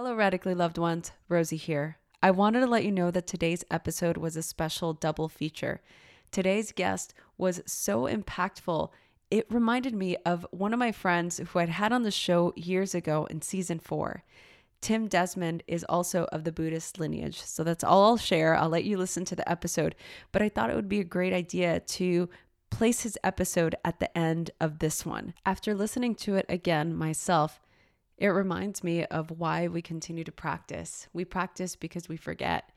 Hello, radically loved ones. Rosie here. I wanted to let you know that today's episode was a special double feature. Today's guest was so impactful. It reminded me of one of my friends who I'd had on the show years ago in season four. Tim Desmond is also of the Buddhist lineage. So that's all I'll share. I'll let you listen to the episode. But I thought it would be a great idea to place his episode at the end of this one. After listening to it again myself, it reminds me of why we continue to practice. We practice because we forget.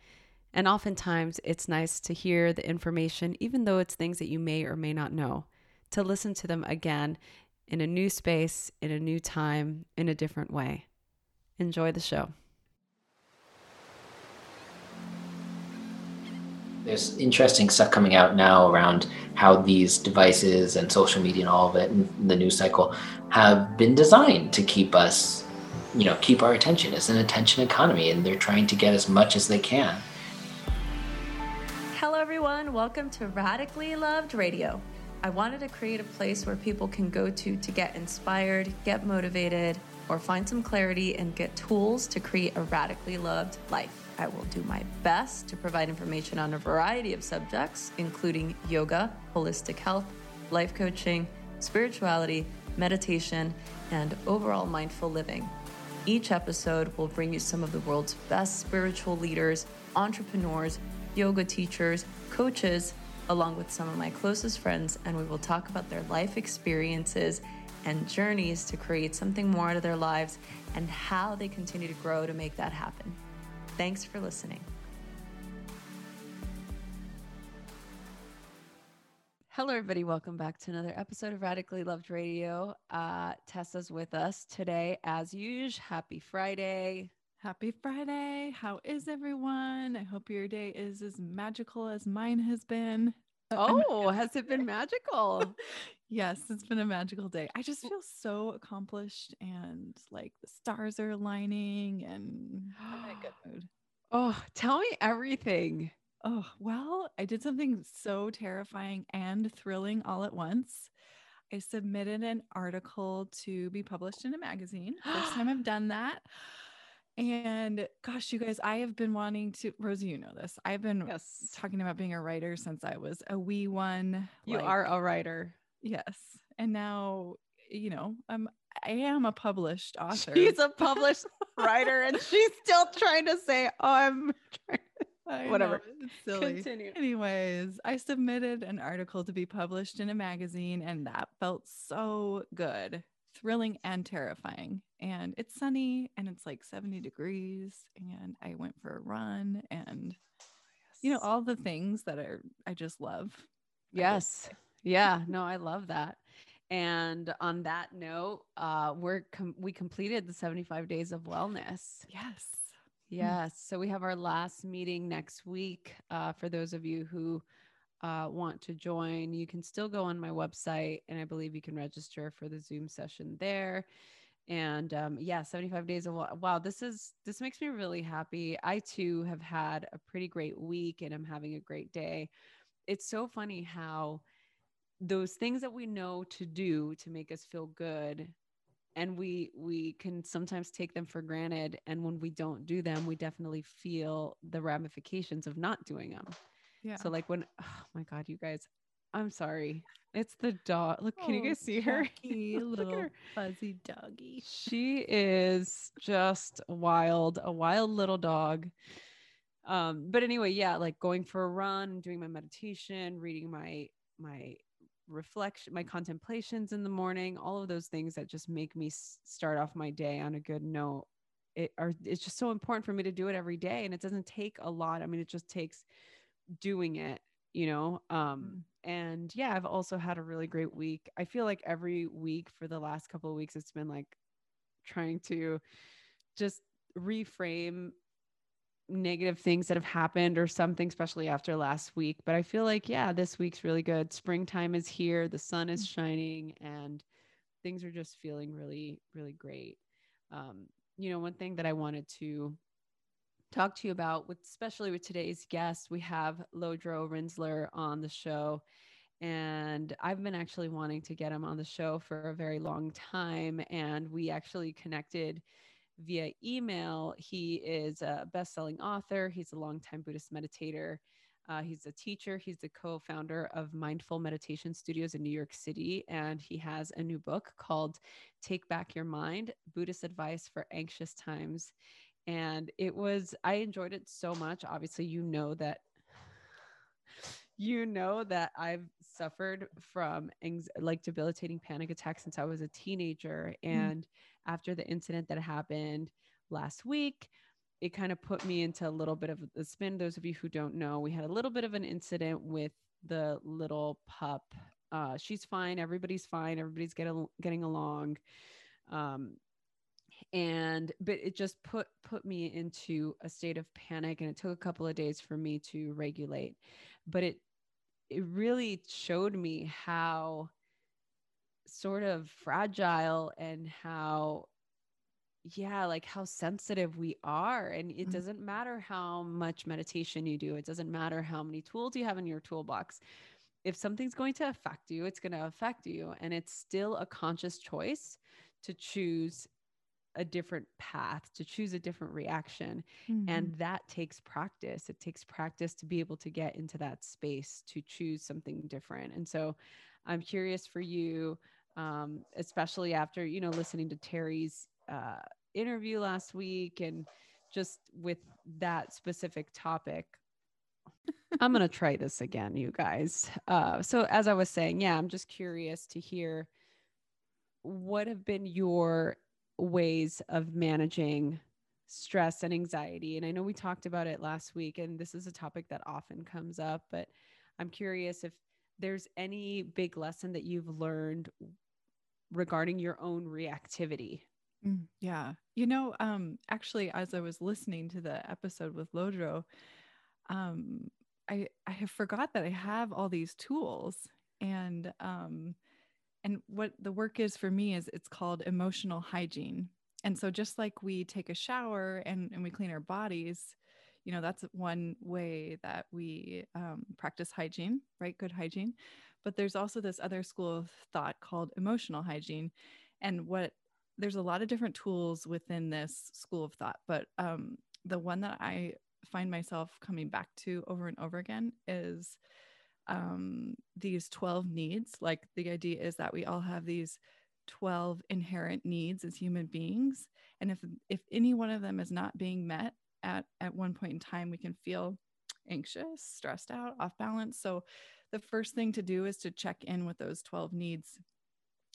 And oftentimes it's nice to hear the information, even though it's things that you may or may not know, to listen to them again in a new space, in a new time, in a different way. Enjoy the show. There's interesting stuff coming out now around how these devices and social media and all of it and the news cycle have been designed to keep us you know keep our attention. It's an attention economy and they're trying to get as much as they can. Hello everyone. Welcome to radically loved radio. I wanted to create a place where people can go to to get inspired get motivated or find some clarity and get tools to create a radically loved life I will do my best to provide information on a variety of subjects, including yoga, holistic health, life coaching, spirituality, meditation, and overall mindful living. Each episode will bring you some of the world's best spiritual leaders, entrepreneurs, yoga teachers, coaches, along with some of my closest friends, and we will talk about their life experiences and journeys to create something more out of their lives and how they continue to grow to make that happen. Thanks for listening. Hello, everybody. Welcome back to another episode of Radically Loved Radio. Uh, Tessa's with us today, as usual. Happy Friday. Happy Friday. How is everyone? I hope your day is as magical as mine has been. Oh, has it been magical? yes, it's been a magical day. I just feel so accomplished and like the stars are aligning and I'm in a good mood. Oh, tell me everything. Oh, well, I did something so terrifying and thrilling all at once. I submitted an article to be published in a magazine. First time I've done that. And gosh, you guys, I have been wanting to, Rosie, you know this. I've been yes. talking about being a writer since I was a wee one. You like, are a writer. Yes. And now, you know, I'm, I am a published author. She's a published writer and she's still trying to say, oh, I'm whatever. Know, it's silly. Continue. Anyways, I submitted an article to be published in a magazine and that felt so good thrilling and terrifying. And it's sunny and it's like 70 degrees. And I went for a run and, you know, all the things that are, I just love. Yes. Yeah. No, I love that. And on that note, uh, we're com- we completed the 75 days of wellness. Yes. Yes. So we have our last meeting next week. Uh, for those of you who uh, want to join, you can still go on my website and I believe you can register for the Zoom session there. And um, yeah, 75 days of wow, this is this makes me really happy. I too have had a pretty great week and I'm having a great day. It's so funny how those things that we know to do to make us feel good and we we can sometimes take them for granted and when we don't do them we definitely feel the ramifications of not doing them yeah. So like when oh my god, you guys, I'm sorry. It's the dog. Look, can you guys oh, see her? little her. fuzzy doggy. She is just wild, a wild little dog. Um, but anyway, yeah, like going for a run, doing my meditation, reading my my reflection, my contemplations in the morning, all of those things that just make me start off my day on a good note. It are it's just so important for me to do it every day, and it doesn't take a lot. I mean, it just takes doing it you know um mm. and yeah i've also had a really great week i feel like every week for the last couple of weeks it's been like trying to just reframe negative things that have happened or something especially after last week but i feel like yeah this week's really good springtime is here the sun is mm. shining and things are just feeling really really great um you know one thing that i wanted to talk to you about with especially with today's guest we have lodro rinzler on the show and i've been actually wanting to get him on the show for a very long time and we actually connected via email. He is a best-selling author. He's a longtime Buddhist meditator. Uh, he's a teacher. He's the co-founder of MNDFL Meditation Studios in New York City, and he has a new book called "Take Back Your Mind: Buddhist Advice for Anxious Times." And it was I enjoyed it so much. Obviously, you know that you know that I've suffered from like debilitating panic attacks since I was a teenager. Mm. And mm. After the incident that happened last week, it kind of put me into a little bit of the spin. Those of you who don't know, we had a little bit of an incident with the little pup. Uh, she's fine. Everybody's fine. Everybody's getting getting along. Um, and but it just put put me into a state of panic and it took a couple of days for me to regulate but it it really showed me how sort of fragile and how yeah like how sensitive we are. And it mm-hmm. doesn't matter how much meditation you do. It doesn't matter how many tools you have in your toolbox. If something's going to affect you it's going to affect you. And it's still a conscious choice to choose a different path to choose a different reaction. Mm-hmm. and that takes practice. It takes practice to be able to get into that space to choose something different. And so i'm curious for you um, especially after you know listening to terry's uh, interview last week and just with that specific topic i'm to try this again you guys uh, so as i was saying yeah i'm just curious to hear what have been your ways of managing stress and anxiety. And I know we talked about it last week, and this is a topic that often comes up, but I'm curious if there's any big lesson that you've learned regarding your own reactivity. Mm, yeah. You know, um, actually, as I was listening to the episode with Lodro, um, I, I have forgot that I have all these tools and um, and what the work is for me is it's called emotional hygiene. And so just like we take a shower and, and we clean our bodies, you know, that's one way that we um, practice hygiene, right? Good hygiene. But there's also this other school of thought called emotional hygiene. And what there's a lot of different tools within this school of thought, but um, the one that I find myself coming back to over and over again is um, these 12 needs. Like the idea is that we all have these 12 inherent needs as human beings. And if, if any one of them is not being met at, at one point in time, we can feel anxious, stressed out, off balance. So the first thing to do is to check in with those 12 needs.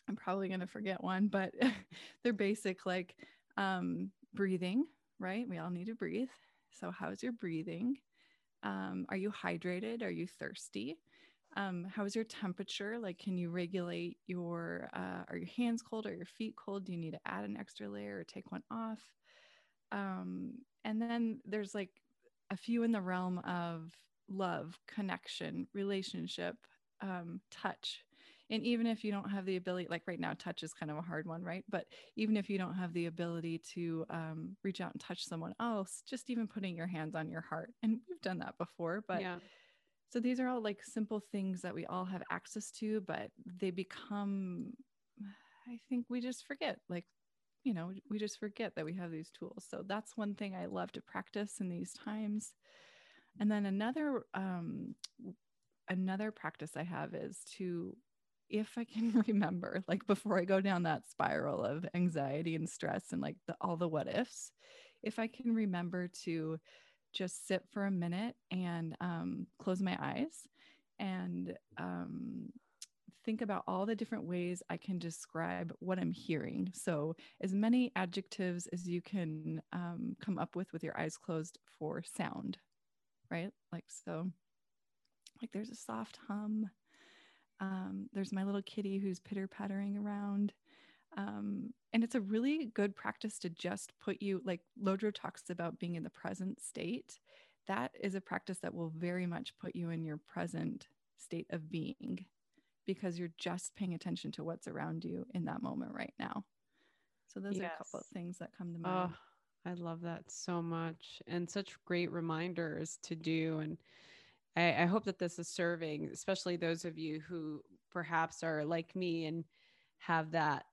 I'm probably going to forget one, but they're basic like um, breathing, right? We all need to breathe. So, how's your breathing? Um, are you hydrated? Are you thirsty? Um, how is your temperature? Like, can you regulate your, uh, are your hands cold? Are your feet cold? Do you need to add an extra layer or take one off? Um, and then there's like a few in the realm of love, connection, relationship, um, touch. And even if you don't have the ability like right now touch is kind of a hard one right? But even if you don't have the ability to um, reach out and touch someone else just even putting your hands on your heart and we've done that before but yeah. so these are all like simple things that we all have access to but they become i think we just forget like you know we just forget that we have these tools. So that's one thing i love to practice in these times. And then another um, another practice i have is to if I can remember, like before I go down that spiral of anxiety and stress and like the, all the what ifs, if I can remember to just sit for a minute and um, close my eyes and um, think about all the different ways I can describe what I'm hearing. So, as many adjectives as you can um, come up with with your eyes closed for sound, right? Like, so, like there's a soft hum um, there's my little kitty who's pitter pattering around. Um, and it's a really good practice to just put you, like Lodro talks about being in the present state. That is a practice that will very much put you in your present state of being because you're just paying attention to what's around you in that moment right now. So those yes. are a couple of things that come to mind. Oh, I love that so much and such great reminders to do and I, I hope that this is serving, especially those of you who perhaps are like me and have that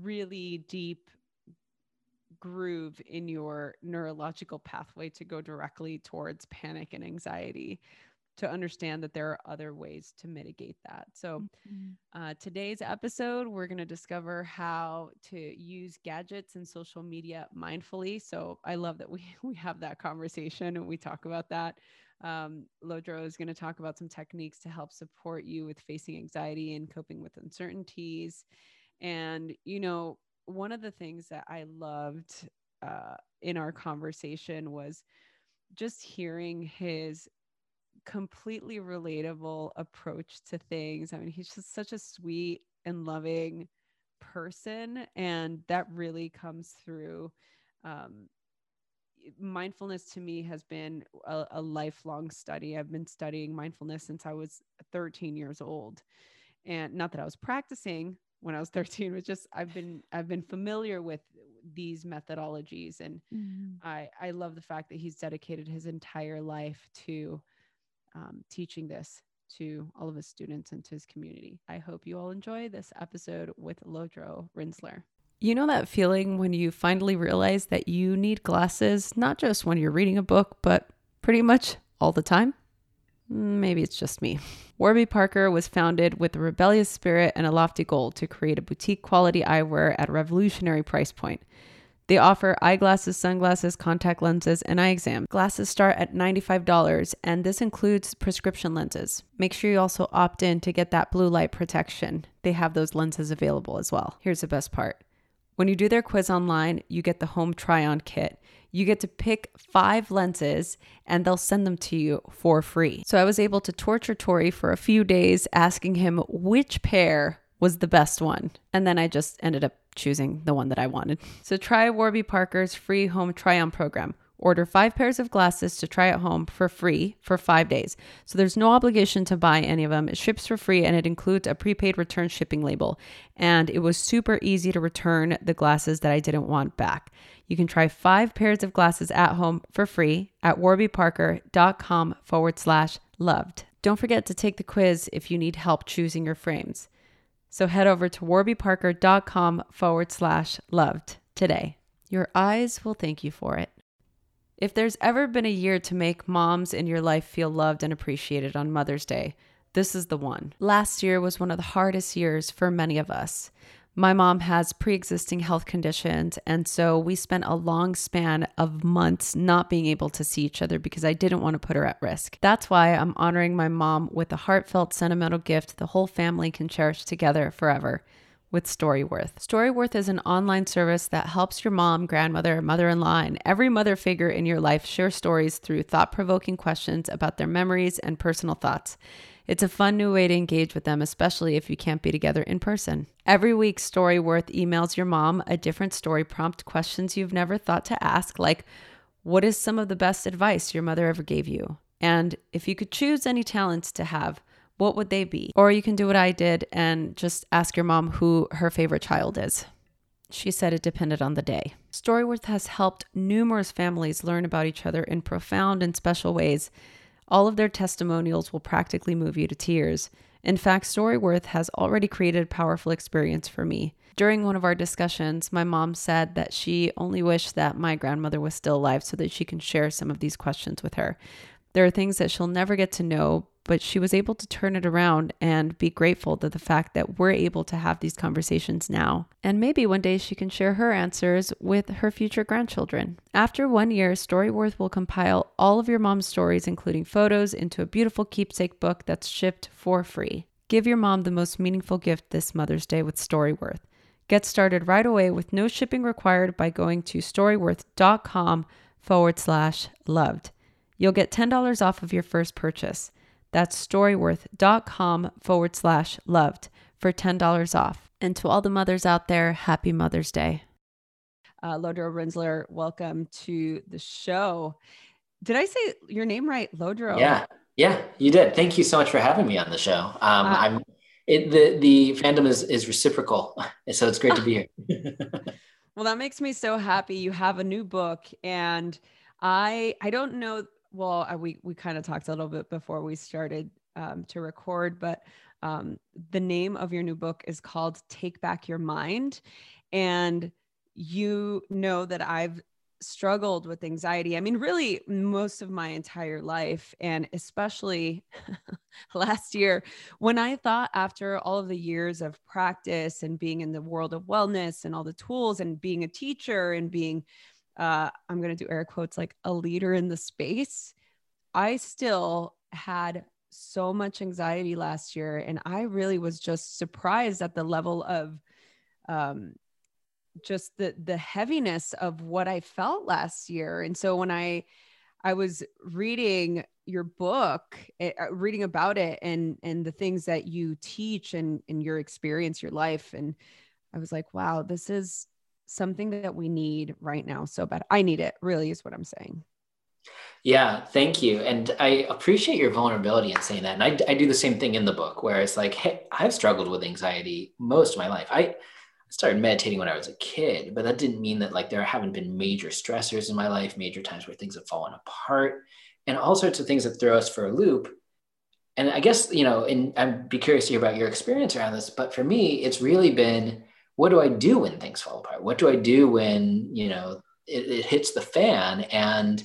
really deep groove in your neurological pathway to go directly towards panic and anxiety to understand that there are other ways to mitigate that. So, mm-hmm. uh, today's episode, we're going to discover how to use gadgets and social media mindfully. So, I love that we we have that conversation and we talk about that. Um, Lodro is going to talk about some techniques to help support you with facing anxiety and coping with uncertainties. And you know, one of the things that I loved uh, in our conversation was just hearing his completely relatable approach to things. I mean, he's just such a sweet and loving person, and that really comes through. Um, mindfulness to me has been a, a, lifelong study. I've been studying mindfulness since I was 13 years old, and not that I was practicing when I was 13, but just I've been I've been familiar with these methodologies, and mm-hmm. I I love the fact that he's dedicated his entire life to um, teaching this to all of his students and to his community. I hope you all enjoy this episode with Lodro Rinzler. You know that feeling when you finally realize that you need glasses, not just when you're reading a book, but pretty much all the time? Maybe it's just me. Warby Parker was founded with a rebellious spirit and a lofty goal to create a boutique quality eyewear at a revolutionary price point. They offer eyeglasses, sunglasses, contact lenses, and eye exam. Glasses start at $95, and this includes prescription lenses. Make sure you also opt in to get that blue light protection. They have those lenses available as well. Here's the best part when you do their quiz online, you get the home try on kit. You get to pick five lenses and they'll send them to you for free. So I was able to torture Tori for a few days asking him which pair was the best one. And then I just ended up choosing the one that I wanted. So try Warby Parker's free home try on program. Order five pairs of glasses to try at home for free for five days. So there's no obligation to buy any of them. It ships for free and it includes a prepaid return shipping label. And it was super easy to return the glasses that I didn't want back. You can try five pairs of glasses at home for free at warbyparker.com forward slash loved. Don't forget to take the quiz if you need help choosing your frames. So head over to warbyparker.com forward slash loved today. Your eyes will thank you for it. If there's ever been a year to make moms in your life feel loved and appreciated on Mother's Day, this is the one. Last year was one of the hardest years for many of us. My mom has pre existing health conditions, and so we spent a long span of months not being able to see each other because I didn't want to put her at risk. That's why I'm honoring my mom with a heartfelt, sentimental gift the whole family can cherish together forever with Storyworth. Storyworth is an online service that helps your mom, grandmother, mother in law, and every mother figure in your life share stories through thought provoking questions about their memories and personal thoughts. It's a fun new way to engage with them, especially if you can't be together in person. Every week, Storyworth emails your mom a different story prompt questions you've never thought to ask, like, What is some of the best advice your mother ever gave you? And if you could choose any talents to have, what would they be? Or you can do what I did and just ask your mom who her favorite child is. She said it depended on the day. Storyworth has helped numerous families learn about each other in profound and special ways all of their testimonials will practically move you to tears. In fact, Storyworth has already created a powerful experience for me. During one of our discussions, my mom said that she only wished that my grandmother was still alive so that she can share some of these questions with her. There are things that she'll never get to know, but she was able to turn it around and be grateful to the fact that we're able to have these conversations now. And maybe one day she can share her answers with her future grandchildren. After one year, Storyworth will compile all of your mom's stories, including photos, into a beautiful keepsake book that's shipped for free. Give your mom the most meaningful gift this Mother's Day with Storyworth. Get started right away with no shipping required by going to storyworth.com forward slash loved. You'll get $10 off of your first purchase. That's storyworth.com forward slash loved for $10 off. And to all the mothers out there, happy Mother's Day. Uh, Lodro Rinzler, welcome to the show. Did I say your name right, Lodro? Yeah, yeah, you did. Thank you so much for having me on the show. Um, uh, I'm it, the the fandom is is reciprocal, so it's great to be here. well, that makes me so happy. You have a new book, and I I don't know well, uh, we we kind of talked a little bit before we started um, to record, but um, the name of your new book is called "Take Back Your Mind," and you know that I've struggled with anxiety. I mean, really, most of my entire life, and especially last year, when I thought after all of the years of practice and being in the world of wellness and all the tools and being a teacher and being, uh, I'm going to do air quotes, like a leader in the space, I still had so much anxiety last year. And I really was just surprised at the level of, um, just the the heaviness of what I felt last year. And so when I I was reading your book, eh, uh, reading about it and and the things that you teach and and your experience, your life and I was like, wow, this is something that we need right now so bad. I need it, really is what I'm saying. Yeah, thank you. And I appreciate your vulnerability in saying that. And I, I do the same thing in the book where it's like, hey, I've struggled with anxiety most of my life. I started meditating when I was a kid, but that didn't mean that like there haven't been major stressors in my life, major times where things have fallen apart, and all sorts of things that throw us for a loop. And I guess, you know, and I'd be curious to hear about your experience around this, but for me, it's really been what do I do when things fall apart? What do I do when, you know, it, it hits the fan and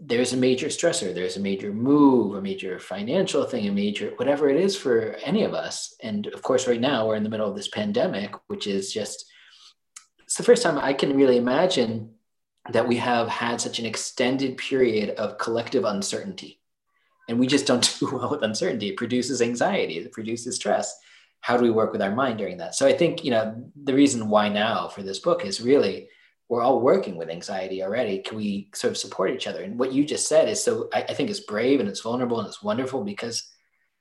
there's a major stressor, there's a major move, a major financial thing, a major whatever it is for any of us. And of course, right now we're in the middle of this pandemic, which is just it's the first time I can really imagine that we have had such an extended period of collective uncertainty. And we just don't do well with uncertainty. It produces anxiety, it produces stress. How do we work with our mind during that? So I think, you know, the reason why now for this book is really we're all working with anxiety already. Can we sort of support each other? And what you just said is so, I, I think it's brave and it's vulnerable and it's wonderful because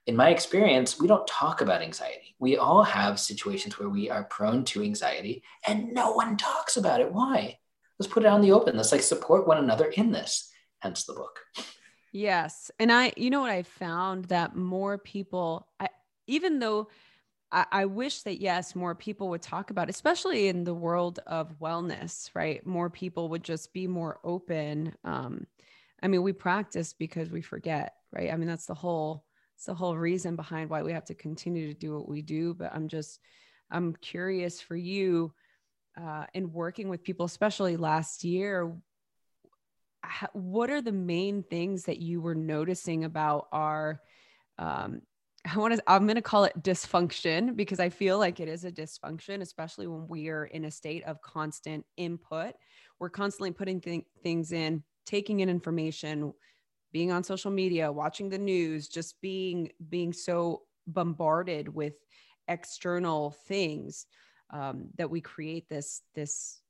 in my experience, we don't talk about anxiety. We all have situations where we are prone to anxiety and no one talks about it. Why? Let's put it on the open. Let's like support one another in this, hence the book. Yes. And I, you know what I found that more people, I, even though I, I wish that yes, more people would talk about, it, especially in the world of wellness, right? More people would just be more open. Um, I mean, we practice because we forget, right? I mean, that's the whole, it's the whole reason behind why we have to continue to do what we do. But I'm just, I'm curious for you uh, in working with people, especially last year. what are the main things that you were noticing about our um, I want to, I'm going to call it dysfunction because I feel like it is a dysfunction, especially when we are in a state of constant input. We're constantly putting th- things in, taking in information, being on social media, watching the news, just being, being so bombarded with external things um, that we create this, this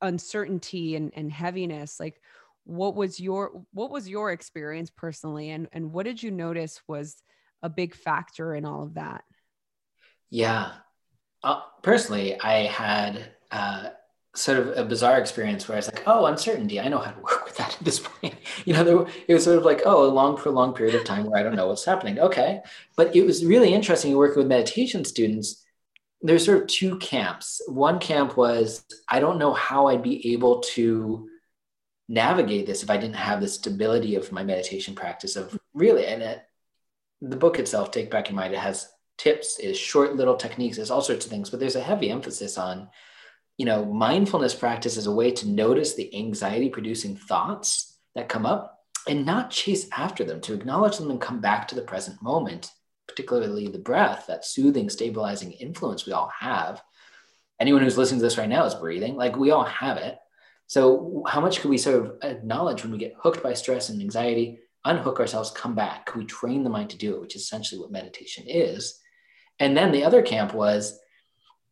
uncertainty and, and heaviness. Like, what was your, what was your experience personally? And, and what did you notice was, a big factor in all of that? Yeah. Uh, personally, I had uh, sort of a bizarre experience where I was like, oh, uncertainty. I know how to work with that at this point. You know, there, it was sort of like, oh, a long, prolonged period of time where I don't know what's happening. Okay. But it was really interesting working with meditation students. There's sort of two camps. One camp was, I don't know how I'd be able to navigate this if I didn't have the stability of my meditation practice of really, and it, the book itself, Take Back Your Mind, it has tips, is short little techniques, is all sorts of things, but there's a heavy emphasis on, you know, mindfulness practice as a way to notice the anxiety producing thoughts that come up and not chase after them, to acknowledge them and come back to the present moment, particularly the breath, that soothing, stabilizing influence we all have. Anyone who's listening to this right now is breathing, like we all have it. So, how much can we sort of acknowledge when we get hooked by stress and anxiety? Unhook ourselves, come back. We train the mind to do it, which is essentially what meditation is. And then the other camp was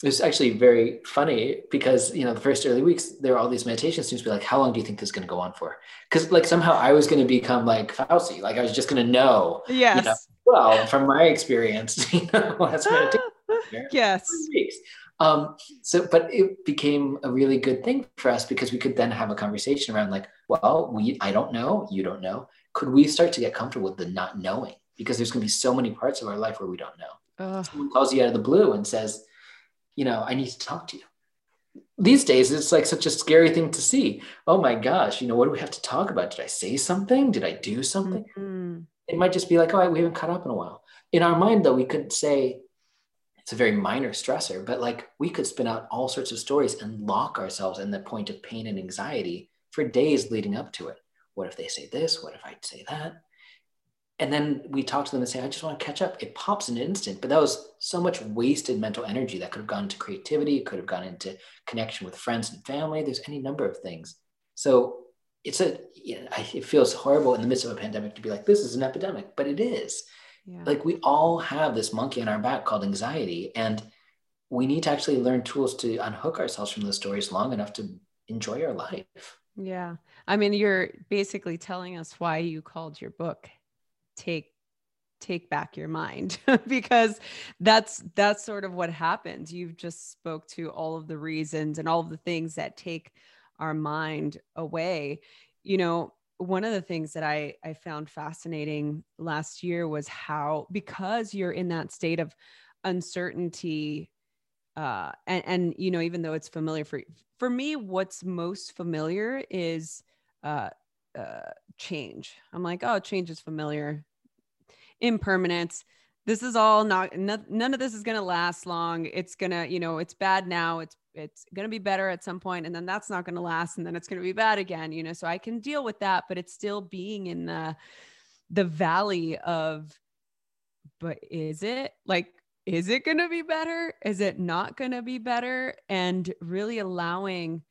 it was actually very funny because you know the first early weeks there were all these meditation students be like, "How long do you think this is going to go on for?" Because like somehow I was going to become like Fauci, like I was just going to know. Yes. You know, well, from my experience, you know, that's meditation. yes. Weeks. Um, so, but it became a really good thing for us because we could then have a conversation around like, well, we, I don't know, you don't know could we start to get comfortable with the not knowing? Because there's going to be so many parts of our life where we don't know. Someone calls you out of the blue and says, you know, I need to talk to you. These days, it's like such a scary thing to see. Oh my gosh, you know, what do we have to talk about? Did I say something? Did I do something? Mm-hmm. It might just be like, oh, we haven't caught up in a while. In our mind, though, we could say, it's a very minor stressor, but like we could spin out all sorts of stories and lock ourselves in the point of pain and anxiety for days leading up to it. What if they say this? What if I say that? And then we talk to them and say, I just want to catch up. It pops in an instant, but that was so much wasted mental energy that could have gone into creativity, could have gone into connection with friends and family. There's any number of things. So it's a, you know, it feels horrible in the midst of a pandemic to be like, this is an epidemic, but it is. Yeah. Like we all have this monkey on our back called anxiety. And we need to actually learn tools to unhook ourselves from those stories long enough to enjoy our life. Yeah. I mean, you're basically telling us why you called your book Take take back your mind because that's that's sort of what happens you've just spoke to all of the reasons and all of the things that take our mind away you know one of the things that I, I found fascinating last year was how because you're in that state of uncertainty uh, and and you know even though it's familiar for for me what's most familiar is uh, uh, change. I'm like oh change is familiar. Impermanence. This is all not none of this is to last long. It's to you know it's bad now. It's it's to be better at some point and then that's not to last and then it's to be bad again you know? So i can deal with that but it's still being in the the valley of but is it? Like is it going to be better is it not going to be better and really allowing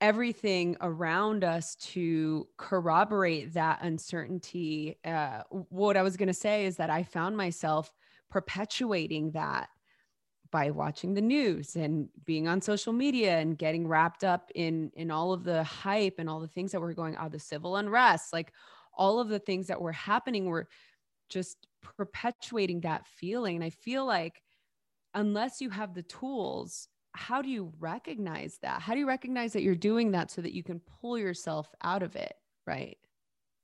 everything around us to corroborate that uncertainty. Uh, what I was going to say is that I found myself perpetuating that by watching the news and being on social media and getting wrapped up in in all of the hype and all the things that were going on the civil unrest like all of the things that were happening were just perpetuating that feeling and i feel like unless you have the tools how do you recognize that? How do you recognize that you're doing that so that you can pull yourself out of it? Right.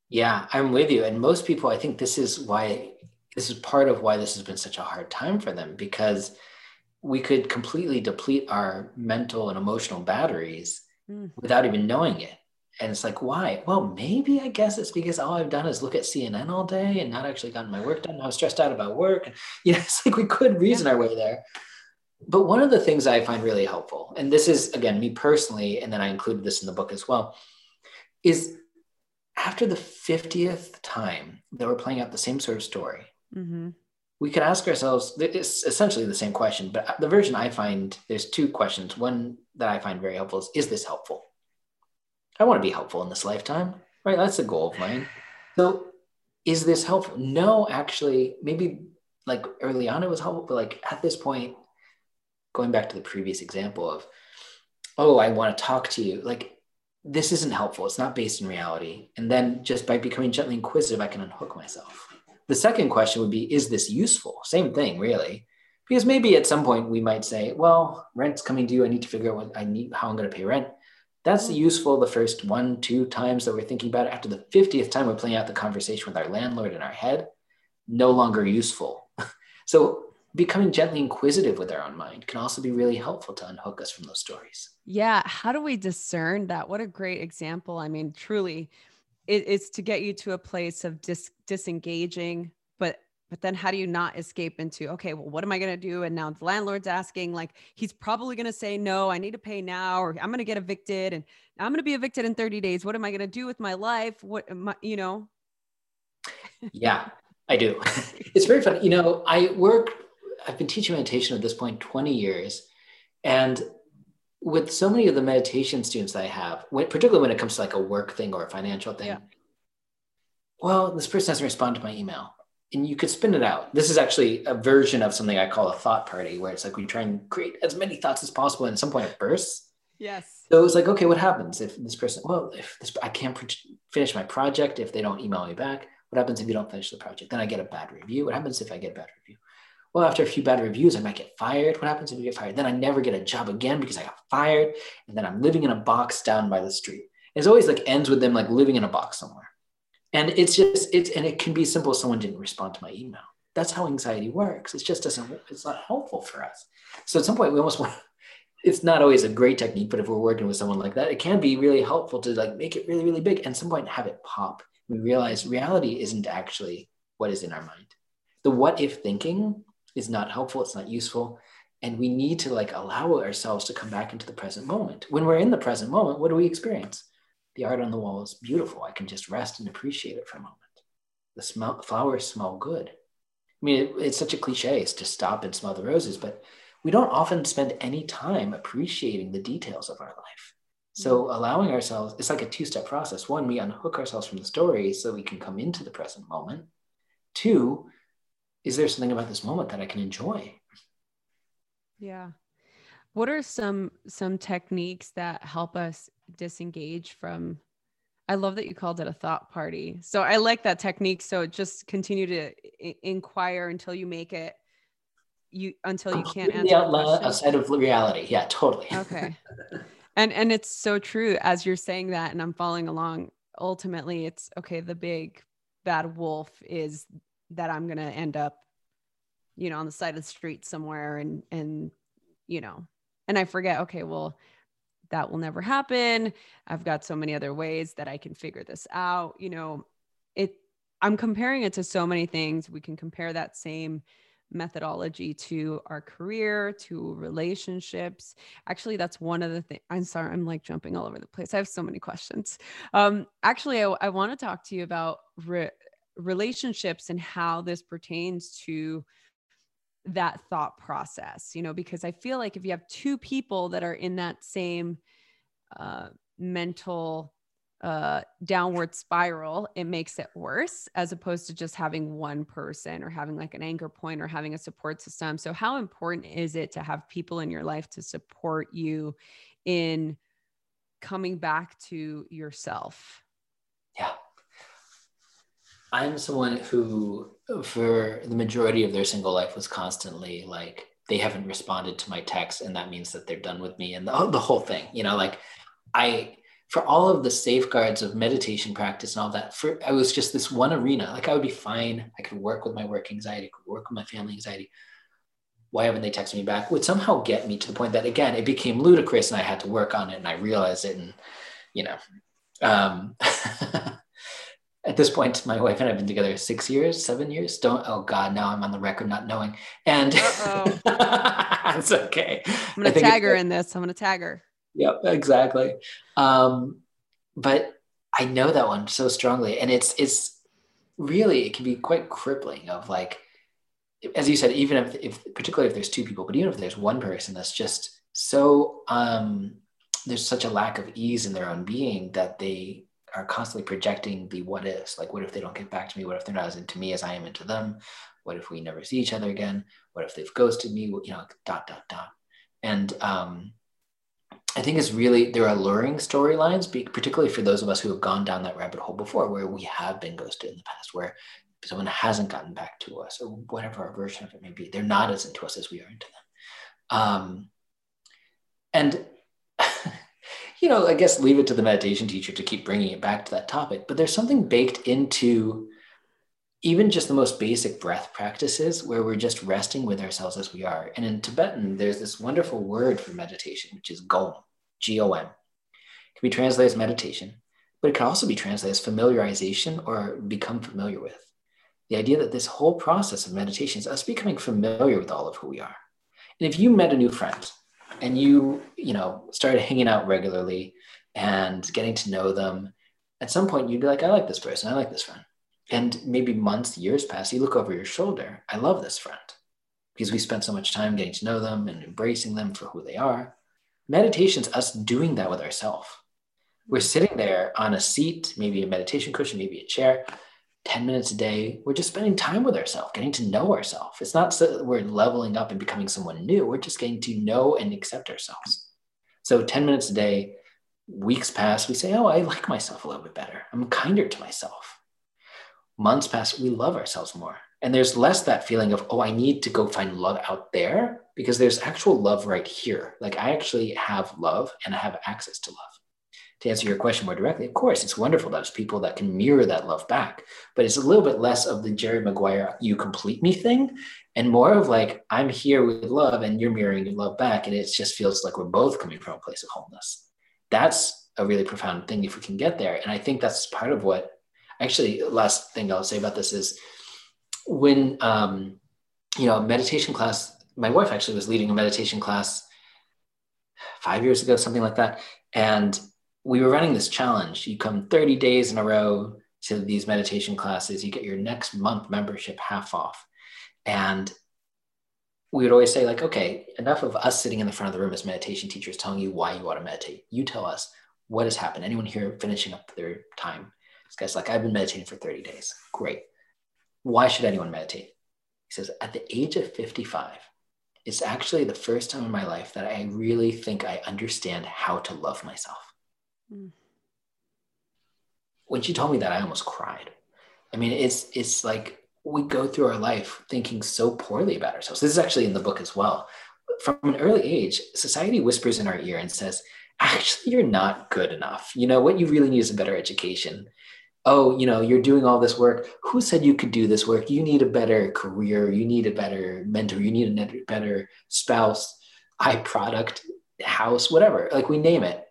Yeah, I'm with you. And most people, I think this is why, this is part of why this has been such a hard time for them because we could completely deplete our mental and emotional batteries mm. without even knowing it. And it's like, why? Well, maybe I guess it's because all I've done is look at CNN all day and not actually gotten my work done. I was stressed out about work. And, you know, it's like we could reason yeah. our way there but one of the things I find really helpful, and this is again me personally, and then I included this in the book as well, is after the 50th time that we're playing out the same sort of story, mm-hmm. we could ask ourselves it's essentially the same question, but the version I find there's two questions. One that I find very helpful is Is this helpful? I want to be helpful in this lifetime, right? That's a goal of mine. So, is this helpful? No, actually, maybe like early on it was helpful, but like at this point, going back to the previous example of, oh, I want to talk to you, like this isn't helpful. It's not based in reality. And then just by becoming gently inquisitive, I can unhook myself. The second question would be, is this useful? Same thing, really. Because maybe at some point we might say, well, rent's coming due. I need to figure out what I need, how I'm going to pay rent. That's mm-hmm. useful the first one, two times that we're thinking about it. After the 50th time, we're playing out the conversation with our landlord in our head, no longer useful. so becoming gently inquisitive with our own mind can also be really helpful to unhook us from those stories. Yeah. How do we discern that? What a great example. I mean, truly, it, it's to get you to a place of dis- disengaging, but but then how do you not escape into okay well what am i going to do and now the landlord's asking like he's probably going to say no i need to pay now or i'm going to get evicted and i'm going to be evicted in 30 days what am i going to do with my life what am I, you know yeah i do it's very funny you know i work I've been teaching meditation at this point 20 years. And with so many of the meditation students I have, when, particularly when it comes to like a work thing or a financial thing, yeah. well, this person hasn't responded to my email. And you could spin it out. This is actually a version of something I call a thought party, where it's like we try and create as many thoughts as possible, and at some point it bursts. Yes. So it was like, okay, what happens if this person? Well, if this, I can't finish my project if they don't email me back. What happens if you don't finish the project? Then I get a bad review. What happens if I get a bad review? well, after a few bad reviews, I might get fired. What happens if you get fired? Then I never get a job again because I got fired. And then I'm living in a box down by the street. It's always like ends with them like living in a box somewhere. And it's just, it's, and it can be simple. Someone didn't respond to my email. That's how anxiety works. It just doesn't, it's not helpful for us. So at some point we almost want, it's not always a great technique, but if we're working with someone like that, it can be really helpful to like make it really, really big. And some point have it pop. We realize reality isn't actually what is in our mind. The what if thinking is not helpful, it's not useful. And we need to like allow ourselves to come back into the present moment. When we're in the present moment, what do we experience? The art on the wall is beautiful. I can just rest and appreciate it for a moment. The smell, flowers smell good. I mean, it, it's such a cliche, it's to stop and smell the roses, but we don't often spend any time appreciating the details of our life. So mm-hmm. allowing ourselves, it's like a two-step process. One, we unhook ourselves from the story so we can come into the present moment. Two, is there something about this moment that I can enjoy? Yeah. What are some some techniques that help us disengage from I love that you called it a thought party. So I like that technique. So just continue to I- inquire until you make it you until you can't answer outside of reality. Yeah, totally. Okay. and and it's so true as you're saying that and I'm following along. Ultimately, it's okay, the big bad wolf is that I'm going to end up you know on the side of the street somewhere and and you know and I forget okay, well that will never happen. I've got so many other ways that I can figure this out. You know, it I'm comparing it to so many things. We can compare that same methodology to our career, to relationships. Actually, that's one of the things. I'm sorry, I'm like jumping all over the place. I have so many questions. Um, actually, I, I want to talk to you about re- relationships and how this pertains to that thought process, you know, because I feel like if you have two people that are in that same uh, mental uh, downward spiral, it makes it worse as opposed to just having one person or having like an anchor point or having a support system. So, how important is it to have people in your life to support you in coming back to yourself? I'm someone who, for the majority of their single life, was constantly like, they haven't responded to my text, and that means that they're done with me, and the, the whole thing. You know, like I, for all of the safeguards of meditation practice and all that, for I was just this one arena. Like I would be fine. I could work with my work anxiety, I could work with my family anxiety. Why haven't they texted me back? Would somehow get me to the point that again it became ludicrous, and I had to work on it, and I realized it, and you know. Um, at this point, my wife and I've been together six years, seven years. Don't, oh God, now I'm on the record not knowing. And it's okay. I'm going to tag her in this. I'm going to tag her. Yep, exactly. Um, but I know that one so strongly. And it's, it's really, it can be quite crippling of like, as you said, even if, if particularly if there's two people, but even if there's one person that's just so, um, there's such a lack of ease in their own being that they are constantly projecting the what like what if they don't get back to me? What if they're not as into me as i am into them? What if we never see each other again? What if they've ghosted me? You know dot dot dot. And um, i think it's really there are alluring storylines particularly for those of us who have gone down that rabbit hole before where we have been ghosted in the past where someone hasn't gotten back to us or whatever our version of it may be they're not as into us as we are into them. Um, and you know, I guess leave it to the meditation teacher to keep bringing it back to that topic. But there's something baked into even just the most basic breath practices where we're just resting with ourselves as we are. And in Tibetan, there's this wonderful word for meditation, which is gom, G O M. It can be translated as meditation, but it can also be translated as familiarization or become familiar with. The idea that this whole process of meditation is us becoming familiar with all of who we are. And if you met a new friend and you you know started hanging out regularly and getting to know them at some point you'd be like i like this person. I like this friend. And maybe months years pass you look over your shoulder i love this friend. Because we spent so much time getting to know them and embracing them for who they are. Meditation's us doing that with ourselves we're sitting there on a seat maybe a meditation cushion maybe a chair 10 minutes a day, we're just spending time with ourselves, getting to know ourselves. It's not so that we're leveling up and becoming someone new. We're just getting to know and accept ourselves. So 10 minutes a day, weeks pass, we say, Oh, I like myself a little bit better. I'm kinder to myself. Months pass, we love ourselves more. And there's less that feeling of, Oh, I need to go find love out there because there's actual love right here. Like I actually have love and I have access to love to answer your question more directly, of course, it's wonderful there's people that can mirror that love back, but it's a little bit less of the Jerry Maguire, you complete me thing, and more of like, I'm here with love and you're mirroring your love back. And it just feels like we're both coming from a place of wholeness. That's a really profound thing if we can get there. And I think that's part of what, actually, last thing I'll say about this is when, um, you know, meditation class. My wife actually was leading a meditation class five years ago, something like that. And we were running this challenge. You come 30 days in a row to these meditation classes, you get your next month membership half off. And we would always say, like, okay, enough of us sitting in the front of the room as meditation teachers telling you why you want to meditate. You tell us what has happened. Anyone here finishing up their time? This guy's like, I've been meditating for 30 days. Great. Why should anyone meditate? He says, at the age of 55, it's actually the first time in my life that I really think I understand how to love myself. Mm. When she told me that, I almost cried. I mean, it's it's like we go through our life thinking so poorly about ourselves. This is actually in the book as well. From an early age, society whispers in our ear and says, actually, you're not good enough. You know, what you really need is a better education. Oh, you know, you're doing all this work. Who said you could do this work? You need a better career. You need a better mentor. You need a better spouse, eye product, house, whatever. Like we name it.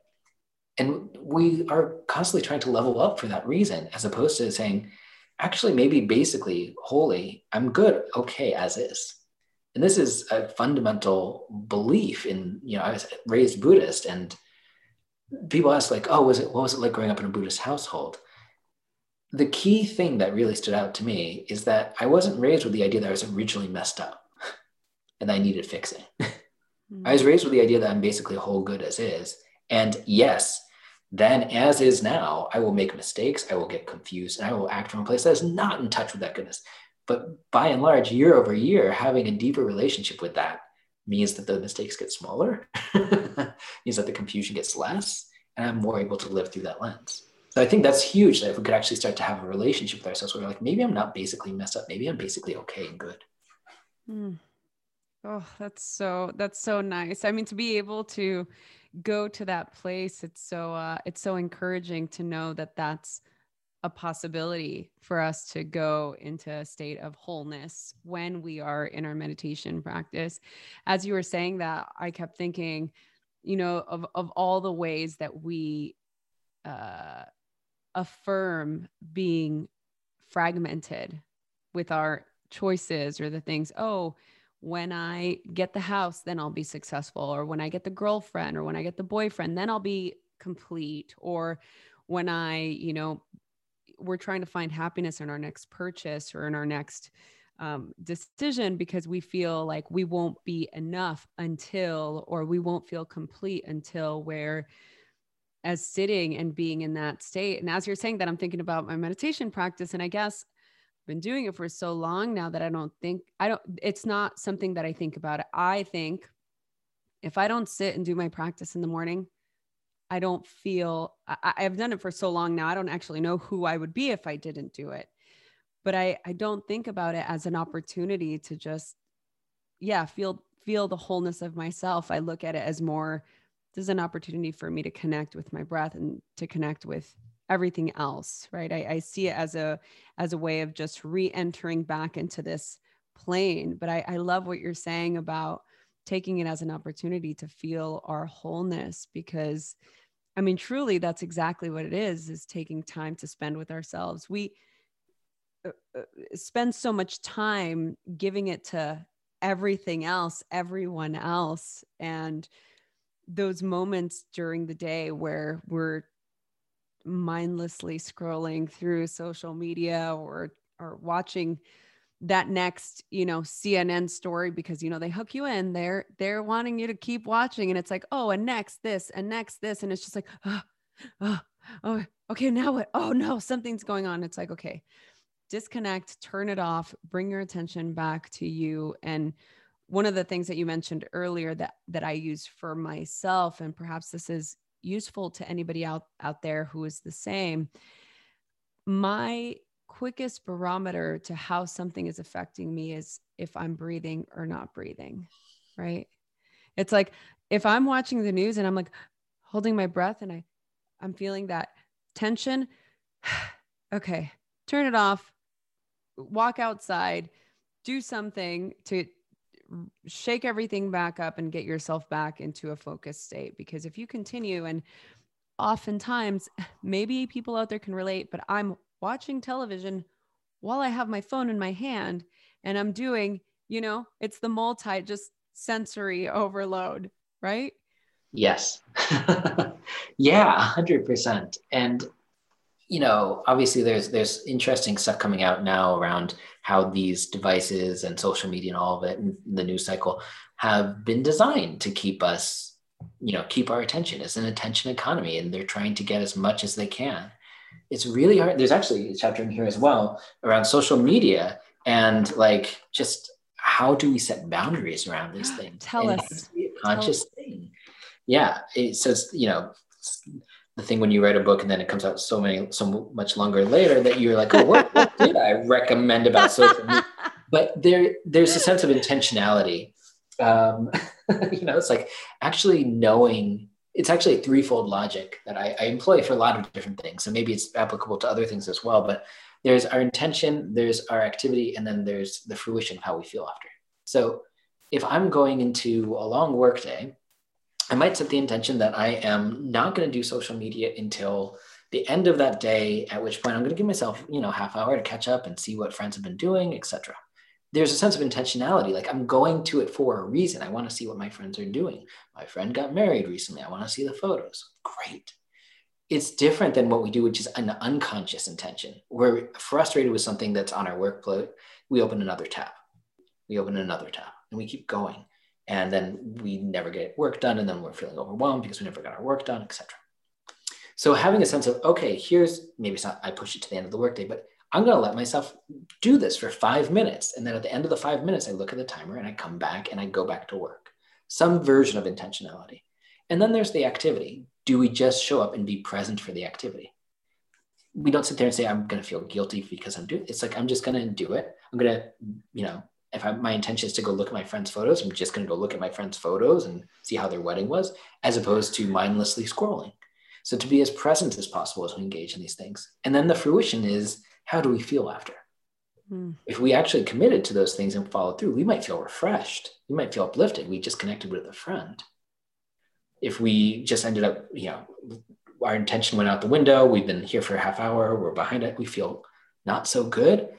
And we are constantly trying to level up for that reason, as opposed to saying, actually maybe basically wholly i'm good okay as is. And this is a fundamental belief in you know i was raised buddhist and people ask like oh was it what was it like growing up in a buddhist household? The key thing that really stood out to me is that i wasn't raised with the idea that i was originally messed up and i needed fixing. I was mm. raised with the idea that i'm basically whole good as is and yes then as is now, I will make mistakes, I will get confused, and I will act from a place that is not in touch with that goodness. But by and large, year over year, having a deeper relationship with that means that the mistakes get smaller, means that the confusion gets less, and I'm more able to live through that lens. So I think that's huge that if we could actually start to have a relationship with ourselves where we're like, maybe I'm not basically messed up, maybe I'm basically okay and good. Mm. Oh, that's so that's so nice. I mean, to be able to go to that place it's so uh it's so encouraging to know that that's a possibility for us to go into a state of wholeness when we are in our meditation practice as you were saying that i kept thinking you know of of all the ways that we uh affirm being fragmented with our choices or the things oh when I get the house, then I'll be successful. Or when I get the girlfriend or when I get the boyfriend, then I'll be complete. Or when I, you know, we're trying to find happiness in our next purchase or in our next um, decision because we feel like we won't be enough until, or we won't feel complete until we're as sitting and being in that state. And as you're saying that, I'm thinking about my meditation practice. And I guess been doing it for so long now that I don't think I don't it's not something that I think about. I think if I don't sit and do my practice in the morning, I don't feel I, I've done it for so long now. I don't actually know who I would be if I didn't do it. But I I don't think about it as an opportunity to just yeah, feel feel the wholeness of myself. I look at it as more this is an opportunity for me to connect with my breath and to connect with everything else right? I, I, see it as a as a way of just re-entering back into this plane but I, I love what you're saying about taking it as an opportunity to feel our wholeness because i mean truly that's exactly what it is is taking time to spend with ourselves. We uh, uh spend so much time giving it to everything else everyone else and those moments during the day where we're mindlessly scrolling through social media or or watching that next you know cnn story because you know they hook you in they're they're wanting you to keep watching and it's like oh and next this and next this and it's just like oh, oh, oh okay now what? Oh no something's going on. It's like okay disconnect turn it off bring your attention back to you and one of the things that you mentioned earlier that that i use for myself and perhaps this is useful to anybody out out there who is the same. My quickest barometer to how something is affecting me is if i'm breathing or not breathing right? It's like if i'm watching the news and i'm like holding my breath and i i'm feeling that tension okay turn it off walk outside do something to shake everything back up and get yourself back into a focused state. Because if you continue, and oftentimes, maybe people out there can relate, but I'm watching television while I have my phone in my hand and I'm doing, you know it's the multi just sensory overload right yes yeah 100% and you know obviously there's there's interesting stuff coming out now around how these devices and social media and all of it and the news cycle have been designed to keep us you know keep our attention it's an attention economy and they're trying to get as much as they can. It's really hard there's actually a chapter in here as well around social media and like just how do we set boundaries around these things? Tell and us. conscious Tell thing. Yeah it says you know the thing when you write a book and then it comes out so many so much longer later that you're like oh what, what did i recommend about social media? But there there's a sense of intentionality um, you know it's like actually knowing it's actually a threefold logic that I, I employ for a lot of different things. So maybe it's applicable to other things as well but there's our intention there's our activity and then there's the fruition of how we feel after. So if i'm going into a long work day I might set the intention that I am not going to do social media until the end of that day, at which point I'm going to give myself, you know, half hour to catch up and see what friends have been doing, etc. There's a sense of intentionality. Like I'm going to it for a reason. I want to see what my friends are doing. My friend got married recently. I want to see the photos. Great. It's different than what we do, which is an unconscious intention. We're frustrated with something that's on our workflow. We open another tab. We open another tab and we keep going and then we never get work done and then we're feeling overwhelmed because we never got our work done etc so having a sense of okay here's maybe it's not i push it to the end of the workday but i'm going to let myself do this for five minutes. And then at the end of the five minutes i look at the timer and i come back and i go back to work. Some version of intentionality. And then there's the activity. Do we just show up and be present for the activity? We don't sit there and say i'm going to feel guilty because i'm doing it's like i'm just going to do it. I'm going to you know if I, my intention is to go look at my friend's photos, I'm just going to go look at my friend's photos and see how their wedding was, as opposed to mindlessly scrolling. So to be as present as possible as we engage in these things. And then the fruition is how do we feel after? Mm. If we actually committed to those things and followed through, we might feel refreshed. We might feel uplifted. We just connected with a friend. If we just ended up, you know, our intention went out the window, we've been here for a half hour, we're behind it, we feel not so good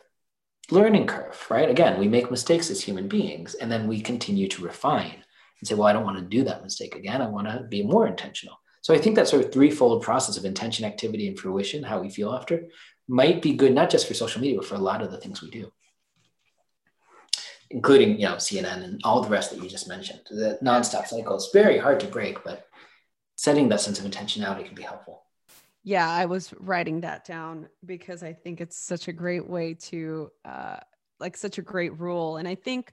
learning curve, right? Again, we make mistakes as human beings and then we continue to refine and say, well, I don't want to do that mistake again. I want to be more intentional. So I think that sort of threefold process of intention, activity, and fruition, how we feel after, might be good not just for social media, but for a lot of the things we do, including you know CNN and all the rest that you just mentioned. The nonstop cycle is very hard to break, but setting that sense of intentionality can be helpful. Yeah, I was writing that down because I think it's such a great way to, uh, like, such a great rule. And I think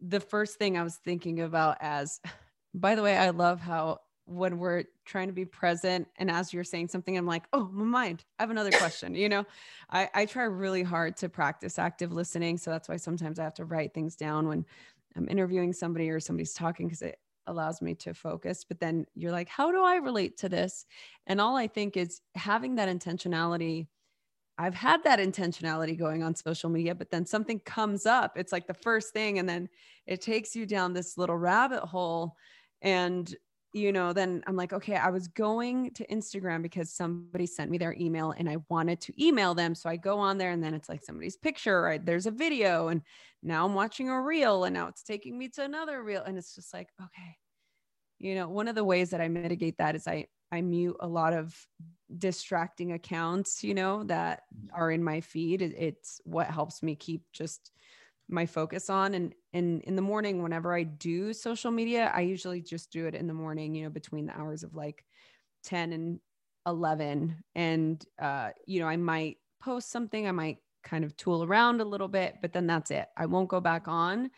the first thing I was thinking about as, by the way, I love how when we're trying to be present and as you're saying something i'm like oh my mind i have another question you know I, I try really hard to practice active listening so that's why sometimes i have to write things down when i'm interviewing somebody or somebody's talking because it allows me to focus. But then you're like, how do I relate to this? And all I think is having that intentionality. I've had that intentionality going on social media, but then something comes up. It's like the first thing, and then it takes you down this little rabbit hole. And you know, then I'm like, okay, I was going to Instagram because somebody sent me their email and I wanted to email them. So I go on there and then it's like somebody's picture, right? There's a video and now I'm watching a reel and now it's taking me to another reel. And it's just like, okay, you know, one of the ways that I mitigate that is I, I mute a lot of distracting accounts, you know, that are in my feed. It's what helps me keep just my focus on and and in the morning whenever i do social media i usually just do it in the morning you know between the hours of like 10 and 11 and uh you know i might post something i might kind of tool around a little bit but then that's it. I won't go back on.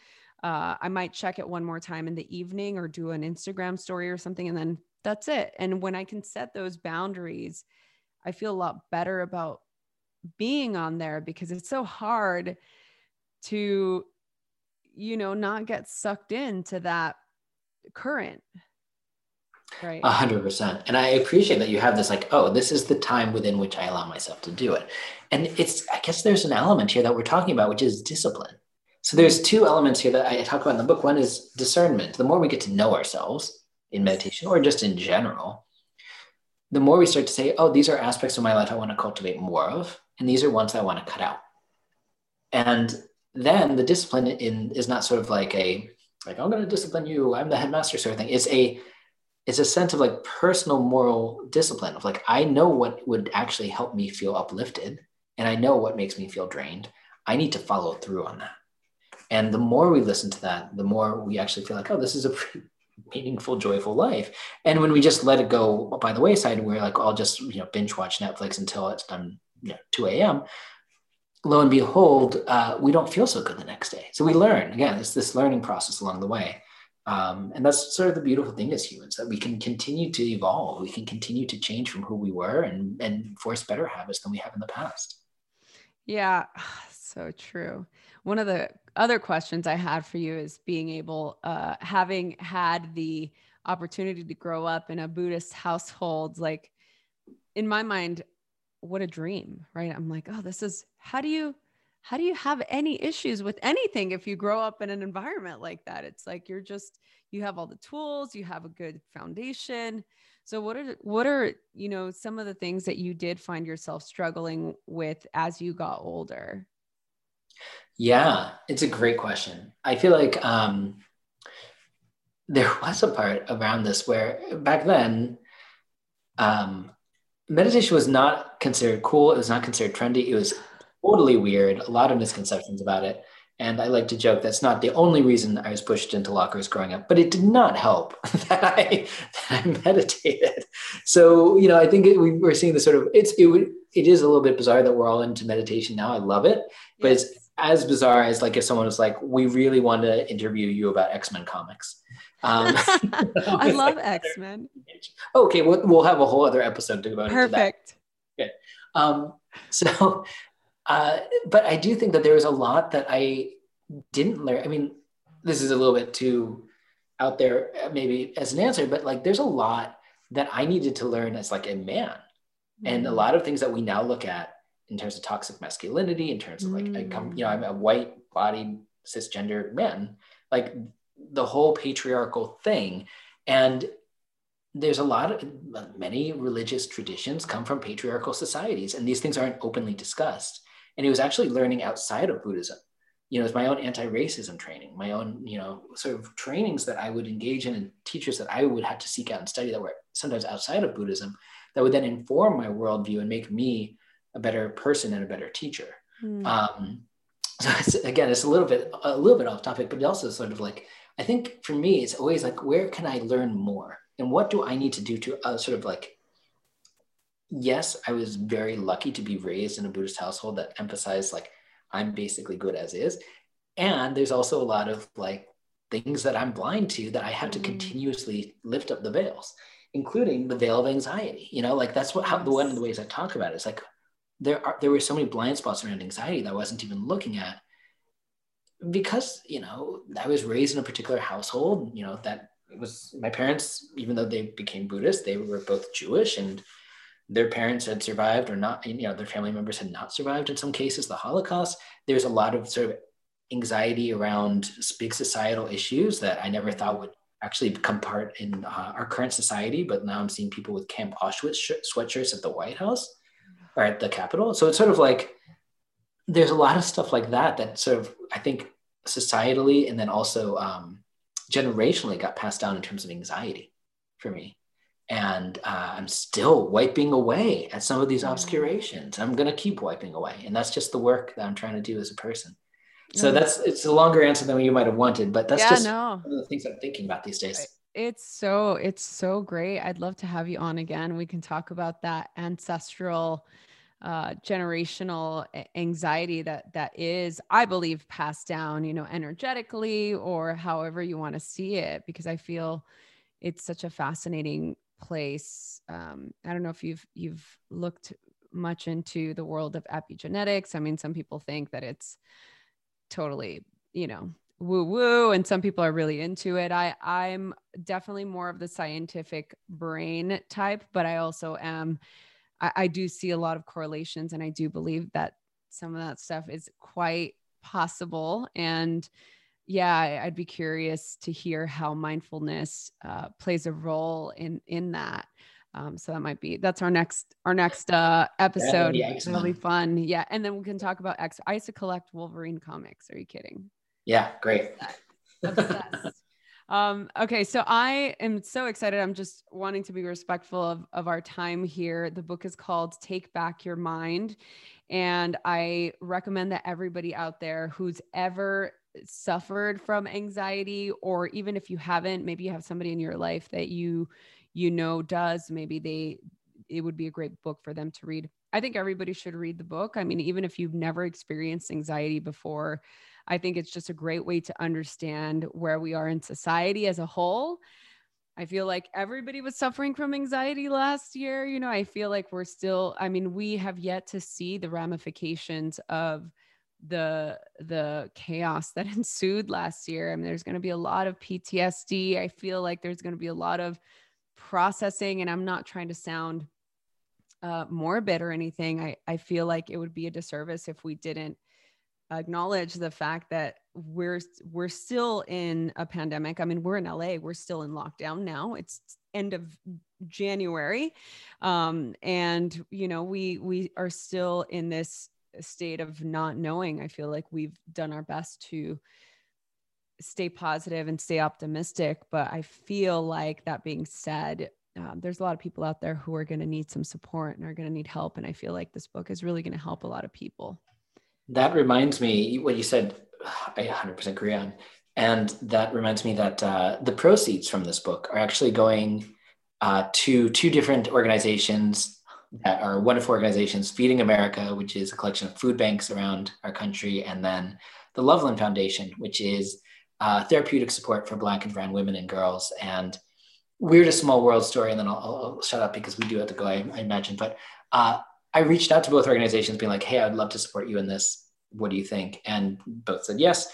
Uh, i might check it one more time in the evening or do an instagram story or something and then that's it. And when i can set those boundaries i feel a lot better about being on there because it's so hard to you know not get sucked into that current right. A hundred percent. And i appreciate that you have this like oh this is the time within which i allow myself to do it. And it's i guess there's an element here that we're talking about which is discipline. So there's mm-hmm. two elements here that i talk about in the book. One is discernment. The more we get to know ourselves in meditation or just in general the more we start to say oh these are aspects of my life i want to cultivate more of and these are ones i want to cut out. And then the discipline in is not sort of like a like I'm going to discipline you. I'm the headmaster sort of thing. It's a it's a sense of like personal moral discipline of like I know what would actually help me feel uplifted, and I know what makes me feel drained. I need to follow through on that. And the more we listen to that, the more we actually feel like, oh, this is a meaningful, joyful life. And when we just let it go by the wayside, we're like, I'll just you know binge watch Netflix until it's done, you know, 2 a.m. Lo and behold, uh, we don't feel so good the next day. So we learn again. It's this learning process along the way. Um, and that's sort of the beautiful thing as humans that we can continue to evolve. We can continue to change from who we were and, and force better habits than we have in the past. Yeah, so true. One of the other questions I had for you is being able, uh, having had the opportunity to grow up in a Buddhist household, like in my mind, what a dream, right? I'm like, oh, this is how do you how do you have any issues with anything if you grow up in an environment like that? It's like you're just you have all the tools, you have a good foundation. So what are what are, you know, some of the things that you did find yourself struggling with as you got older? Yeah, it's a great question. I feel like um there was a part around this where back then um meditation was not considered cool. It was not considered trendy. It was totally weird. A lot of misconceptions about it. And I like to joke that's not the only reason I was pushed into lockers growing up, but it did not help that I, that I meditated. So, you know, I think it, we, are seeing the sort of, it's, it, it is a little bit bizarre that we're all into meditation now. I love it, but yes. it's as bizarre as like if someone was like, we really want to interview you about X-Men comics. Um, I love X Men. Okay, we'll, we'll have a whole other episode to go into Perfect. Good. Um, so uh, but I do think that there was a lot that I didn't learn. I mean, this is a little bit too out there, uh, maybe as an answer, but like there's a lot that I needed to learn as like a man. Mm-hmm. And a mm. lot of things that we now look at in terms of toxic masculinity, in terms of like, mm-hmm. I come, you know, I'm a white bodied cisgender man, like the whole patriarchal thing. And there's a lot of many religious traditions come from patriarchal societies, and these things aren't openly discussed and he was actually learning outside of buddhism you know, it's my own anti-racism training, my own, you know, sort of trainings that I would engage in and teachers that I would have to seek out and study that were sometimes outside of Buddhism that would then inform my worldview and make me a better person and a better teacher. Mm. Um, so it's, again, it's a little bit, a little bit off topic, but also sort of like, I think for me, it's always like, where can I learn more? And what do I need to do to uh, sort of like yes, I was very lucky to be raised in a Buddhist household that emphasized like I'm basically good as is. And there's also a lot of like things that I'm blind to that I have mm-hmm. to continuously lift up the veils, including the veil of anxiety. You know, like that's what how the one of the ways I talk about it is like there are there were so many blind spots around anxiety that I wasn't even looking at because you know I was raised in a particular household. You know that was my parents, even though they became Buddhist, they were both Jewish and their parents had survived or not, you know, their family members had not survived in some cases, the Holocaust. There's a lot of sort of anxiety around big societal issues that I never thought would actually become part in uh, our current society. But now I'm seeing people with Camp Auschwitz sh- sweatshirts at the White House or at the Capitol. So it's sort of like there's a lot of stuff like that that sort of, I think, societally and then also um, generationally got passed down in terms of anxiety for me and uh, i'm still wiping away at some of these mm. obscurations. I'm going to keep wiping away and that's just the work that i'm trying to do as a person. So that's it's a longer answer than you might have wanted but that's yeah, just no. one of the things i'm thinking about these days. It's so it's so great. I'd love to have you on again. We can talk about that ancestral uh, generational anxiety that that is i believe passed down you know energetically or however you want to see it because i feel it's such a fascinating place. Um, I don't know if you've you've looked much into the world of epigenetics. I mean, some people think that it's totally, you know, woo woo, and some people are really into it. I I'm definitely more of the scientific brain type, but I also am. I, I do see a lot of correlations, and I do believe that some of that stuff is quite possible and yeah i'd be curious to hear how mindfulness uh, plays a role in in that Um, so that might be that's our next our next uh episode. It'll be fun. Yeah. And then we can talk about X. I used to collect Wolverine comics. Are you kidding? Yeah, great. Obsessed. um, okay, so I am so excited. I'm just wanting to be respectful of, of our time here. The book is called Take Back Your Mind. And I recommend that everybody out there who's ever suffered from anxiety, or even if you haven't, maybe you have somebody in your life that you you know does maybe they it would be a great book for them to read. I think everybody should read the book. I mean even if you've never experienced anxiety before i think it's just a great way to understand where we are in society as a whole. I feel like everybody was suffering from anxiety last year. You know, I feel like we're still, I mean, we have yet to see the ramifications of the the chaos that ensued last year. I mean, there's going to be a lot of PTSD. I feel like there's going to be a lot of processing and i'm not trying to sound uh, morbid or anything I, I feel like it would be a disservice if we didn't acknowledge the fact that we're we're still in a pandemic i mean we're in la we're still in lockdown now it's end of january um, and you know we we are still in this state of not knowing i feel like we've done our best to stay positive and stay optimistic. But I feel like that being said, um, there's a lot of people out there who are going to need some support and are going to need help. And I feel like this book is really going to help a lot of people. That reminds me, what you said, I 100% agree on. And that reminds me that uh, the proceeds from this book are actually going uh, to two different organizations that are wonderful organizations Feeding America, which is a collection of food banks around our country, and then the Loveland Foundation, which is uh, therapeutic support for Black and Brown women and girls. And we're a small world story, and then I'll, I'll, shut up because we do have to go, I, I imagine. But uh, I reached out to both organizations, being like, "Hey, I'd love to support you in this. What do you think?" And both said yes.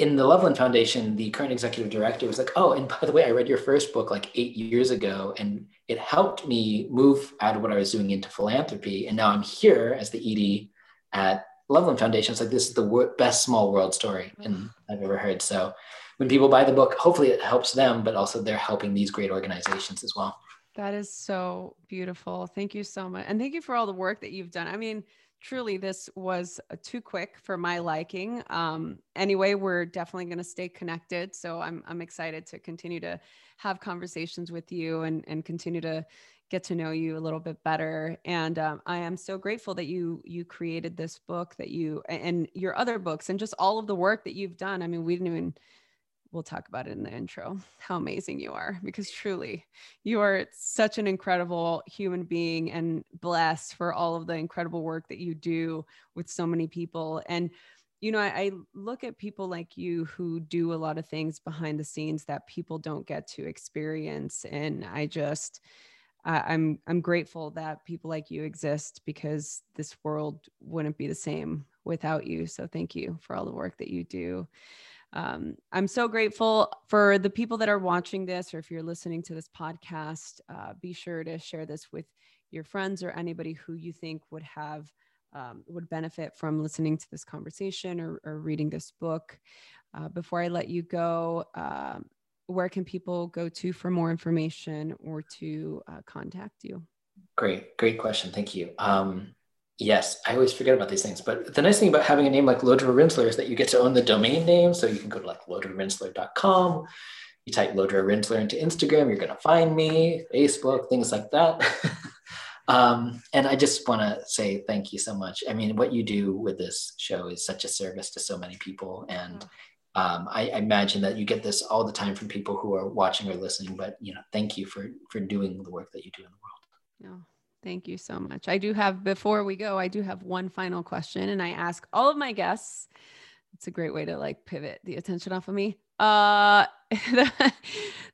In the Loveland Foundation, the current executive director was like, "Oh, and by the way, I read your first book like eight years ago, and it helped me move out of what I was doing into philanthropy, and now I'm here as the ED at Loveland Foundation. It's like this is the best small world story and I've ever heard. So when people buy the book, hopefully it helps them, but also they're helping these great organizations as well. That is so beautiful. Thank you so much. And thank you for all the work that you've done. I mean, truly, this was uh, too quick for my liking. Um, anyway, we're definitely going to stay connected. So I'm, I'm excited to continue to have conversations with you and, and continue to get to know you a little bit better and um, i am so grateful that you you created this book that you and your other books and just all of the work that you've done i mean we didn't even we'll talk about it in the intro how amazing you are because truly you are such an incredible human being and blessed for all of the incredible work that you do with so many people and you know I, I look at people like you who do a lot of things behind the scenes that people don't get to experience and i just I'm I'm grateful that people like you exist because this world wouldn't be the same without you. So thank you for all the work that you do. Um, I'm so grateful for the people that are watching this, or if you're listening to this podcast, uh, be sure to share this with your friends or anybody who you think would have um, would benefit from listening to this conversation or, or reading this book. Uh, before I let you go, um, where can people go to for more information or to uh, contact you? Great, great question. Thank you. Um, yes, I always forget about these things, but the nice thing about having a name like Lodro Rinzler is that you get to own the domain name. So you can go to like lodrorinzler.com. You type Lodro Rinzler into Instagram, you're going to find me, Facebook, things like that. um, and I just want to say thank you so much. I mean, what you do with this show is such a service to so many people. And um, I, I, imagine that you get this all the time from people who are watching or listening but you know thank you for for doing the work that you do in the world no thank you so much i do have before we go i do have one final question and i ask all of my guests it's a great way to like pivot the attention off of me uh the,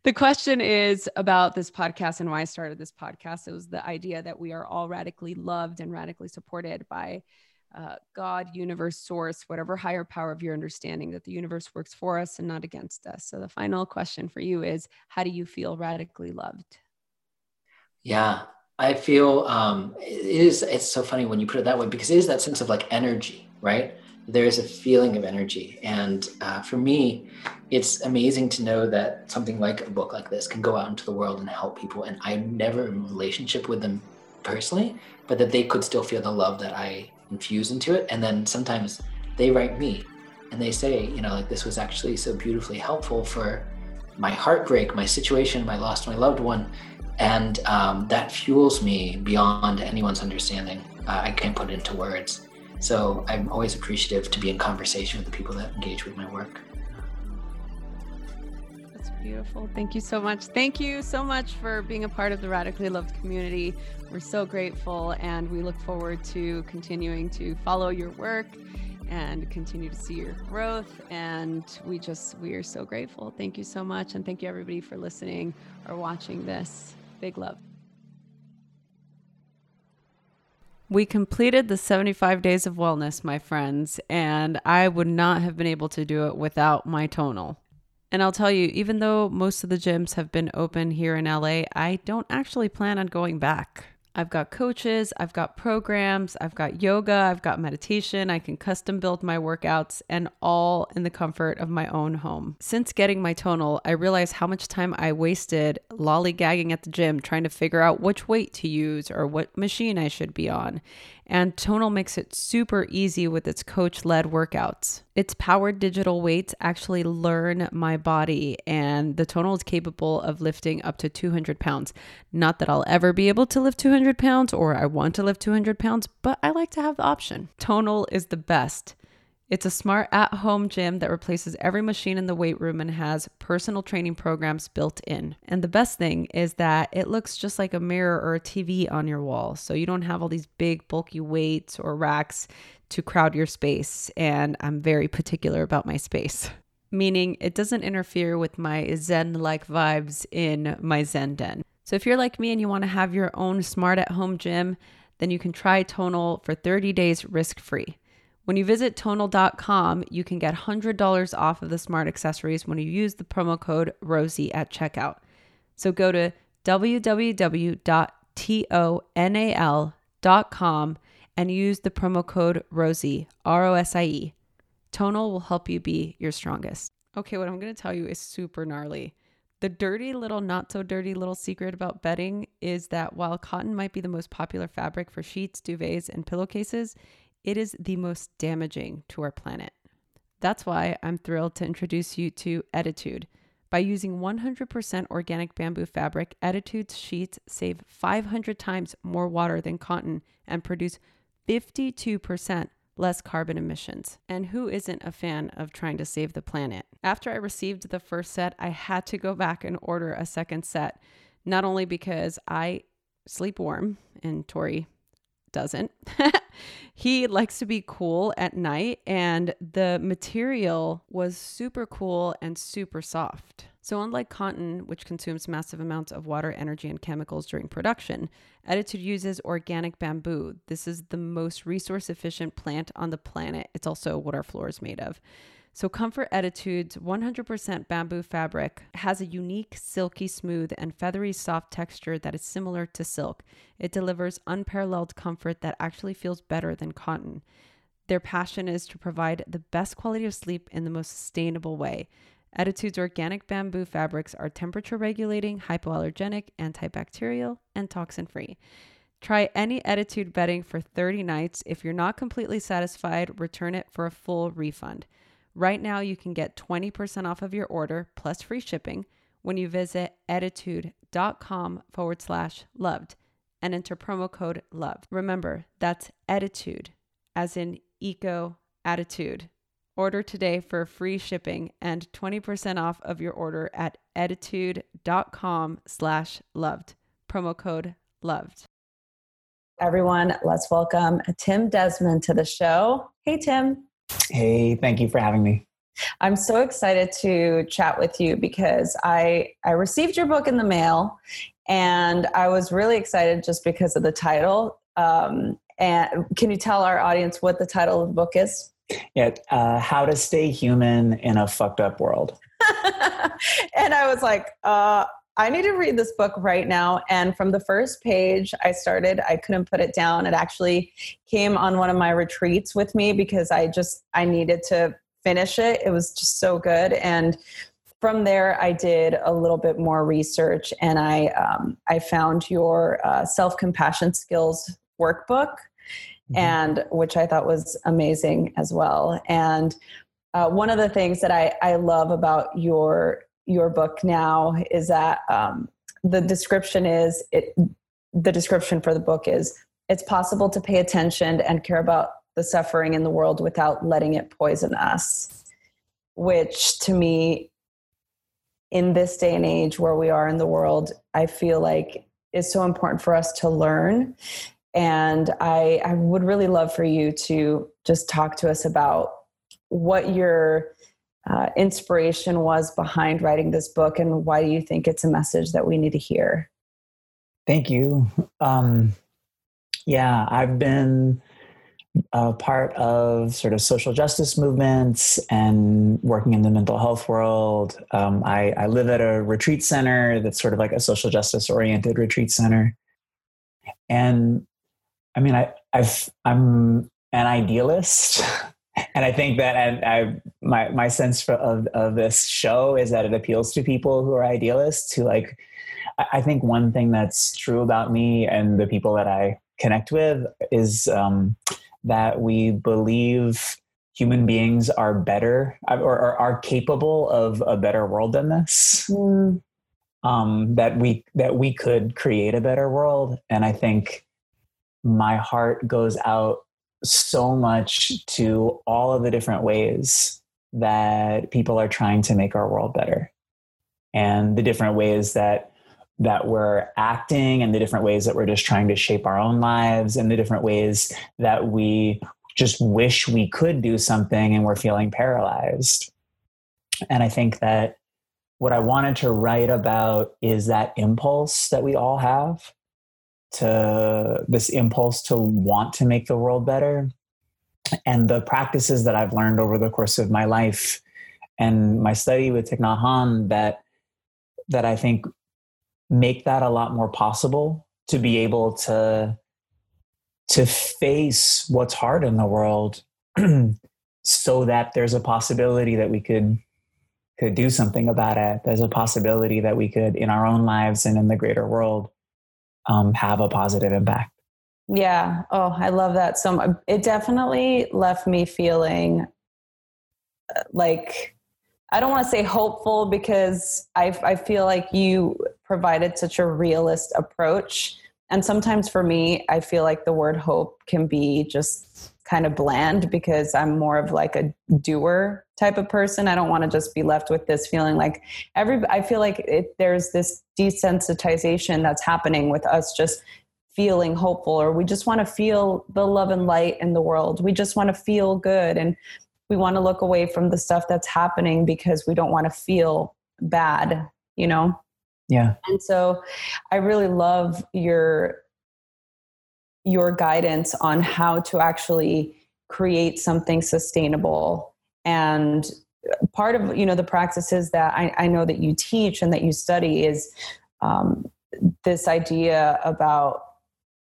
the question is about this podcast and why i started this podcast it was the idea that we are all radically loved and radically supported by uh, God, universe, source, whatever higher power of your understanding, that the universe works for us and not against us. So the final question for you is how do you feel radically loved? Yeah, I feel um, it is, it's so funny when you put it that way because it is that sense of like energy, right? there's a feeling of energy. And uh, for me, it's amazing to know that something like a book like this can go out into the world and help people. And I'm never in relationship with them personally, but that they could still feel the love that I infuse into it. And then sometimes they write me and they say, you know, like this was actually so beautifully helpful for my heartbreak, my situation, my lost my loved one. And um, that fuels me beyond anyone's understanding. Uh, I can't put it into words. So I'm always appreciative to be in conversation with the people that engage with my work. That's beautiful. Thank you so much. Thank you so much for being a part of the Radically Loved community. We're so grateful and we look forward to continuing to follow your work and continue to see your growth. And we just, we are so grateful. Thank you so much. And thank you everybody for listening or watching this. Big love. We completed the 75 days of wellness, my friends, and I would not have been able to do it without my tonal. And I'll tell you, even though most of the gyms have been open here in LA, I don't actually plan on going back. I've got coaches, I've got programs, I've got yoga, I've got meditation. I can custom build my workouts and all in the comfort of my own home. Since getting my tonal, I realized how much time I wasted lollygagging at the gym trying to figure out which weight to use or what machine I should be on. And Tonal makes it super easy with its coach led workouts. Its powered digital weights actually learn my body, and the Tonal is capable of lifting up to 200 pounds. Not that I'll ever be able to lift 200 pounds or I want to lift 200 pounds, but I like to have the option. Tonal is the best. It's a smart at home gym that replaces every machine in the weight room and has personal training programs built in. And the best thing is that it looks just like a mirror or a TV on your wall. So you don't have all these big, bulky weights or racks to crowd your space. And I'm very particular about my space, meaning it doesn't interfere with my Zen like vibes in my Zen den. So if you're like me and you want to have your own smart at home gym, then you can try Tonal for 30 days risk free. When you visit tonal.com, you can get $100 off of the smart accessories when you use the promo code ROSIE at checkout. So go to www.tonal.com and use the promo code ROSIE, R O S I E. Tonal will help you be your strongest. Okay, what I'm going to tell you is super gnarly. The dirty little, not so dirty little secret about bedding is that while cotton might be the most popular fabric for sheets, duvets, and pillowcases, it is the most damaging to our planet. That's why I'm thrilled to introduce you to Ettitude. By using 100% organic bamboo fabric, Ettitude's sheets save 500 times more water than cotton and produce 52% less carbon emissions. And who isn't a fan of trying to save the planet? After I received the first set, I had to go back and order a second set, not only because I sleep warm and Tori doesn't. he likes to be cool at night, and the material was super cool and super soft. So, unlike cotton, which consumes massive amounts of water, energy, and chemicals during production, Ettitude uses organic bamboo. This is the most resource efficient plant on the planet. It's also what our floor is made of. So, Comfort Ettitude's 100% bamboo fabric has a unique, silky smooth, and feathery soft texture that is similar to silk. It delivers unparalleled comfort that actually feels better than cotton. Their passion is to provide the best quality of sleep in the most sustainable way. Ettitude's organic bamboo fabrics are temperature regulating, hypoallergenic, antibacterial, and toxin free. Try any Ettitude bedding for 30 nights. If you're not completely satisfied, return it for a full refund. Right now, you can get 20% off of your order plus free shipping when you visit ettitude.com forward slash loved and enter promo code loved. Remember, that's attitude, as in eco attitude. Order today for free shipping and 20% off of your order at ettitude.com slash loved. Promo code loved. Everyone, let's welcome Tim Desmond to the show. Hey, Tim. Hey, thank you for having me. I'm so excited to chat with you because I I received your book in the mail, and I was really excited just because of the title. Um, and can you tell our audience what the title of the book is? Yeah, uh, how to stay human in a fucked up world. and I was like, uh, I need to read this book right now. And from the first page I started, I couldn't put it down. It actually came on one of my retreats with me because I just I needed to finish it. It was just so good. And from there, I did a little bit more research, and I um, I found your uh, self compassion skills workbook, mm-hmm. and which I thought was amazing as well. And uh, one of the things that I I love about your your book now is that um, the description is it the description for the book is it's possible to pay attention and care about the suffering in the world without letting it poison us which to me in this day and age where we are in the world i feel like is so important for us to learn. And i i would really love for you to just talk to us about what your uh, inspiration was behind writing this book and why do you think it's a message that we need to hear? Thank you. Um, yeah i've been a part of sort of social justice movements and working in the mental health world. Um, I, I live at a retreat center that's sort of like a social justice oriented retreat center. And i mean i I've, i'm an idealist and I think that and I my my sense for, of of this show is that it appeals to people who are idealists who like I think one thing that's true about me and the people that I connect with is um, that we believe human beings are better or, or, are capable of a better world than this. Mm. Um, that we that we could create a better world, and I think my heart goes out so much to all of the different ways that people are trying to make our world better. And the different ways that that we're acting and the different ways that we're just trying to shape our own lives and the different ways that we just wish we could do something and we're feeling paralyzed. And i think that what i wanted to write about is that impulse that we all have to this impulse to want to make the world better. And the practices that I've learned over the course of my life and my study with Thich Nhat Hanh that that I think make that a lot more possible to be able to to face what's hard in the world so that there's a possibility that we could could do something about it. There's a possibility that we could in our own lives and in the greater world um, have a positive impact. Yeah. Oh, I love that. So it definitely left me feeling uh, like I don't want to say hopeful because I, I feel like you provided such a realist approach. And sometimes for me, I feel like the word hope can be just kind of bland because I'm more of like a doer type of person. I don't want to just be left with this feeling like every, I feel like it, there's this desensitization that's happening with us just feeling hopeful or we just want to feel the love and light in the world. We just want to feel good and we want to look away from the stuff that's happening because we don't want to feel bad, you know? Yeah. And so I really love your your guidance on how to actually create something sustainable. And part of you know the practices that I, I know that you teach and that you study is um, this idea about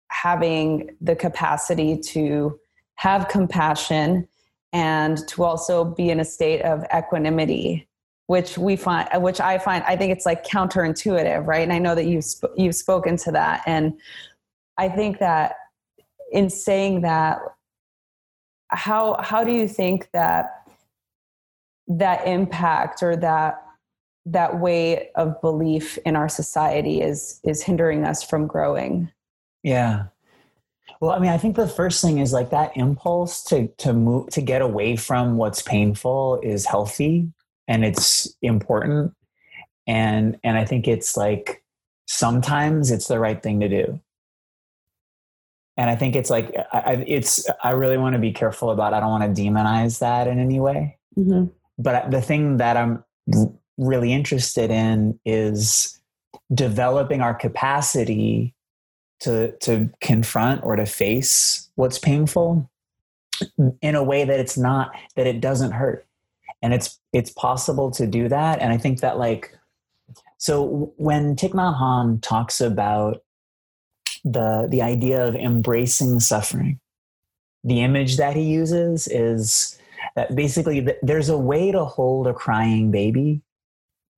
having the capacity to have compassion and to also be in a state of equanimity which we find which i find i think it's like counterintuitive right? And i know that you've sp- you've spoken to that. And i think that in saying that how how do you think that that impact or that that way of belief in our society is is hindering us from growing? Yeah. Well i mean i think the first thing is like that impulse to to move to get away from what's painful is healthy and it's important. And and i think it's like sometimes it's the right thing to do and I think it's like I, it's I really want to be careful about. I don't want to demonize that in any way. Mm-hmm. But the thing that I'm really interested in is developing our capacity to to confront or to face what's painful in a way that it's not that it doesn't hurt and it's it's possible to do that and i think that like So when Thich Nhat Hanh talks about the the idea of embracing suffering, the image that he uses is that basically there's a way to hold a crying baby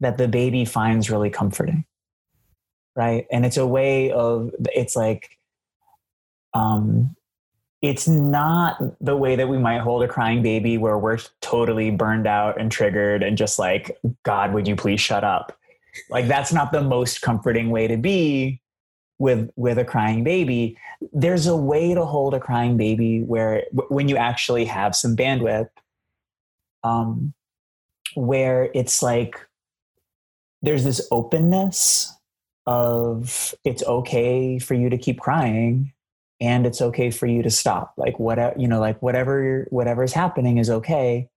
that the baby finds really comforting right? And it's a way of it's like um it's not the way that we might hold a crying baby where we're totally burned out and triggered and just like god would you please shut up? Like that's not the most comforting way to be with with a crying baby there's a way to hold a crying baby where when you actually have some bandwidth um where it's like there's this openness of it's okay for you to keep crying and it's okay for you to stop. Like whatever you know like whatever whatever's happening is okay.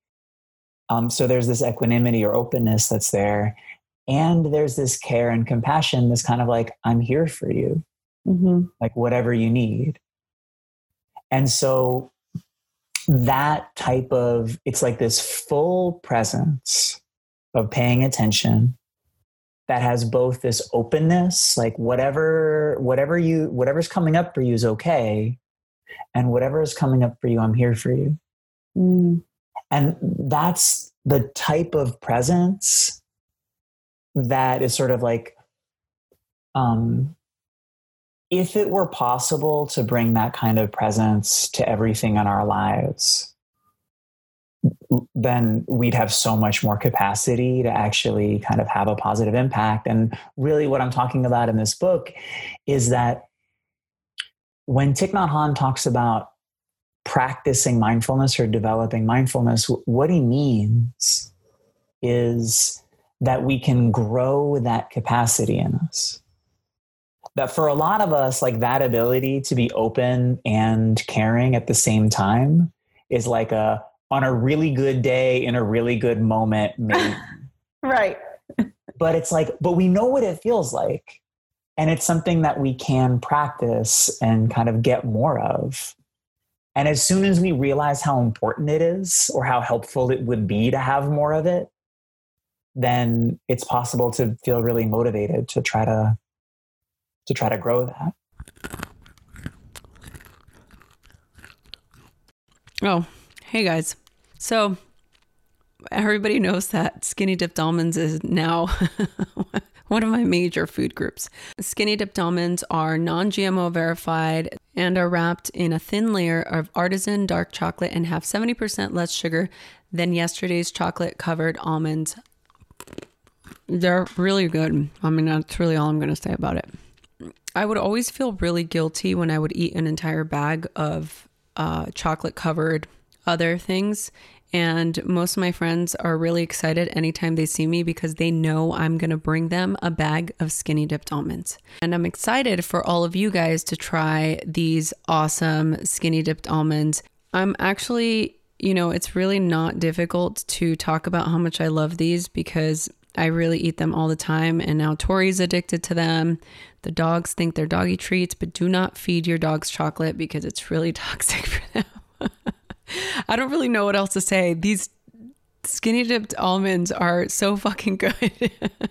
Um, so there's this equanimity or openness that's there and there's this care and compassion this kind of like i'm here for you mm-hmm. like whatever you need and so that type of it's like this full presence of paying attention that has both this openness like whatever whatever you whatever's coming up for you is okay and whatever is coming up for you i'm here for you mm. and that's the type of presence that is sort of like um if it were possible to bring that kind of presence to everything in our lives then we'd have so much more capacity to actually kind of have a positive impact. And really, what I'm talking about in this book is that when Thich Nhat Hanh talks about practicing mindfulness or developing mindfulness, what he means is that we can grow that capacity in us. That for a lot of us, like that ability to be open and caring at the same time is like a on a really good day in a really good moment maybe. Right. But it's like but we know what it feels like and it's something that we can practice and kind of get more of. And as soon as we realize how important it is or how helpful it would be to have more of it then it's possible to feel really motivated to try to to try to grow that oh Hey guys. So everybody knows that skinny dipped almonds is now one of my major food groups. Skinny dipped almonds are non GMO verified and are wrapped in a thin layer of artisan dark chocolate and have 70% less sugar than yesterday's chocolate covered almonds. They're really good. I mean, that's really all I'm going to say about it. I would always feel really guilty when I would eat an entire bag of uh, chocolate covered other things. And most of my friends are really excited anytime they see me because they know I'm going to bring them a bag of skinny dipped almonds. And I'm excited for all of you guys to try these awesome skinny dipped almonds. I'm actually, you know, it's really not difficult to talk about how much I love these because I really eat them all the time. And now Tori's addicted to them. The dogs think they're doggy treats, but do not feed your dogs chocolate because it's really toxic for them. I don't really know what else to say. These skinny dipped almonds are so fucking good.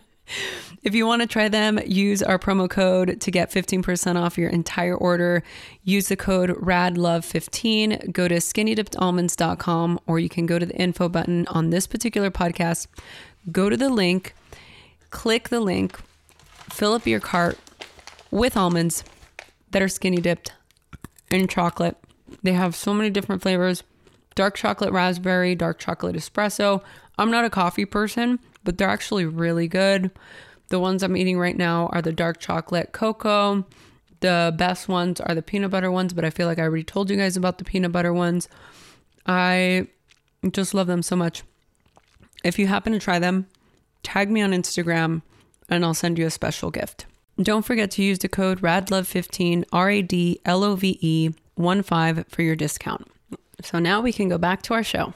if you want to try them, use our promo code to get 15% off your entire order. Use the code RADLOVE15. Go to skinnydippedalmonds.com or you can go to the info button on this particular podcast. Go to the link, click the link, fill up your cart with almonds that are skinny dipped in chocolate they have so many different flavors dark chocolate raspberry, dark chocolate espresso. I'm not a coffee person, but they're actually really good. The ones I'm eating right now are the dark chocolate cocoa. The best ones are the peanut butter ones, but I feel like I already told you guys about the peanut butter ones. I just love them so much. If you happen to try them, tag me on Instagram and I'll send you a special gift. Don't forget to use the code RADLOVE15, R A D L O V E one five for your discount. So now we can go back to our show.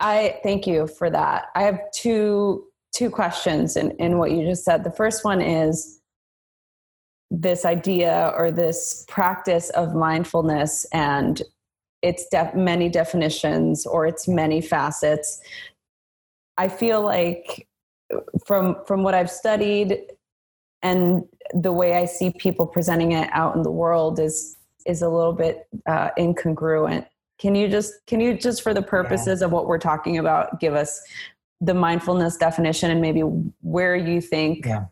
I thank you for that. I have two two questions in, in what you just said. The first one is this idea or this practice of mindfulness and its def- many definitions or its many facets. I feel like from from what I've studied and the way I see people presenting it out in the world is is a little bit uh, incongruent. Can you just can you just for the purposes yeah. of what we're talking about give us the mindfulness definition and maybe where you think yeah.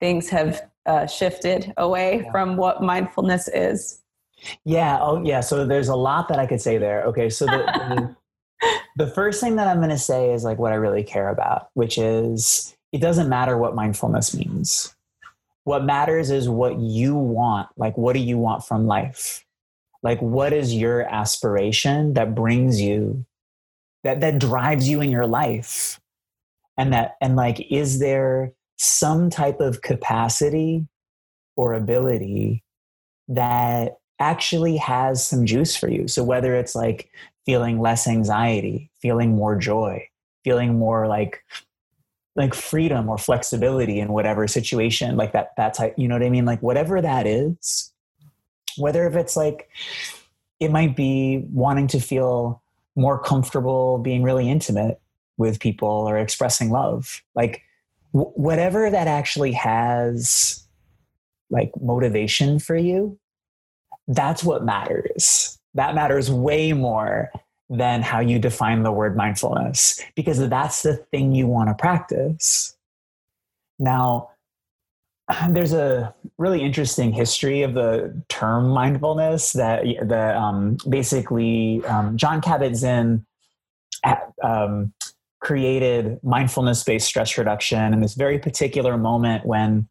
things have uh, shifted away yeah. from what mindfulness is? Yeah. Oh, yeah. So there's a lot that I could say there. Okay. So the, the, the first thing that I'm going to say is like what I really care about, which is it doesn't matter what mindfulness means what matters is what you want like what do you want from life like what is your aspiration that brings you that that drives you in your life and that and like is there some type of capacity or ability that actually has some juice for you. So whether it's like feeling less anxiety feeling more joy feeling more like like freedom or flexibility in whatever situation like that that type you know what i mean? Like whatever that is whether if it's like it might be wanting to feel more comfortable being really intimate with people or expressing love like whatever that actually has like motivation for you that's what matters that matters way more than how you define the word mindfulness because that's the thing you want to practice. Now, there's a really interesting history of the term mindfulness that the um, basically um, Jon Kabat-Zinn um, created mindfulness-based stress reduction in this very particular moment when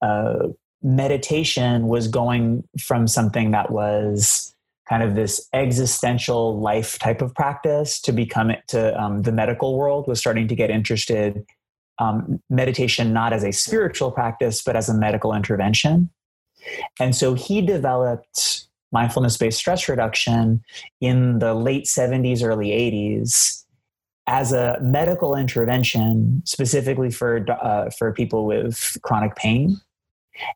uh, meditation was going from something that was kind of this existential life type of practice to become it to um, the medical world was starting to get interested um, meditation not as a spiritual practice but as a medical intervention. And so he developed mindfulness based stress reduction in the late 70s early 80s as a medical intervention specifically for uh, for people with chronic pain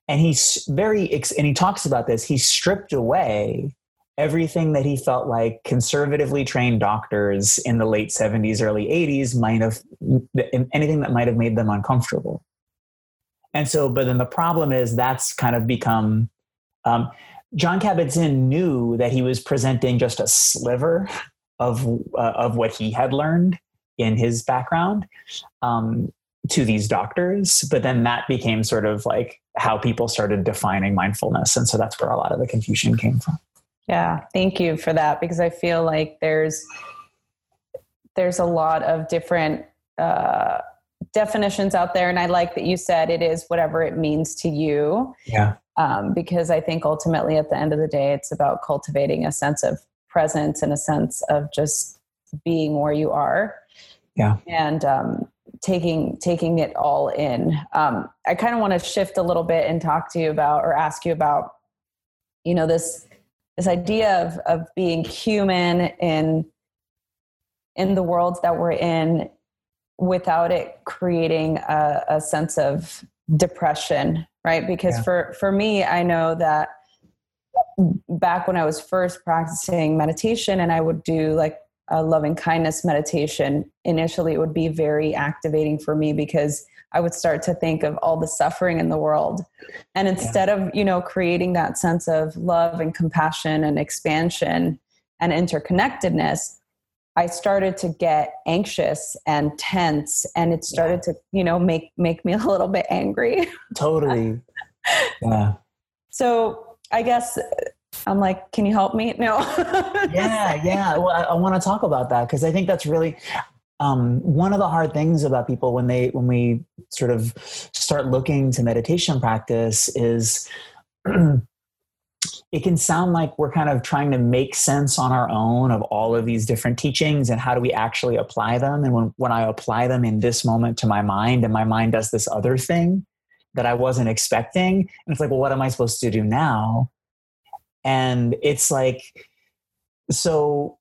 and he's very and he talks about this he stripped away everything that he felt like conservatively trained doctors in the late 70s, early 80s might have, anything that might have made them uncomfortable. And so, but then the problem is that's kind of become, um, Jon Kabat-Zinn knew that he was presenting just a sliver of, uh, of what he had learned in his background um, to these doctors. But then that became sort of like how people started defining mindfulness. And so that's where a lot of the confusion came from. Yeah, thank you for that because I feel like there's there's a lot of different uh, definitions out there, and I like that you said it is whatever it means to you. Yeah. Um, because I think ultimately, at the end of the day, it's about cultivating a sense of presence and a sense of just being where you are. Yeah. And um, taking taking it all in. Um, I kind of want to shift a little bit and talk to you about or ask you about, you know, this this idea of of being human in in the worlds that we're in without it creating a, a sense of depression right because yeah. for for me i know that back when i was first practicing meditation and i would do like a loving kindness meditation initially it would be very activating for me because I would start to think of all the suffering in the world. And instead yeah. of, you know, creating that sense of love and compassion and expansion and interconnectedness, I started to get anxious and tense and it started yeah. to, you know, make make me a little bit angry. Totally. yeah. So, I guess I'm like, can you help me? No. yeah, yeah. Well, I, I want to talk about that because I think that's really um, one of the hard things about people when they when we sort of start looking to meditation practice is it can sound like we're kind of trying to make sense on our own of all of these different teachings and how do we actually apply them and when, when i apply them in this moment to my mind and my mind does this other thing that i wasn't expecting and it's like well what am i supposed to do now and it's like so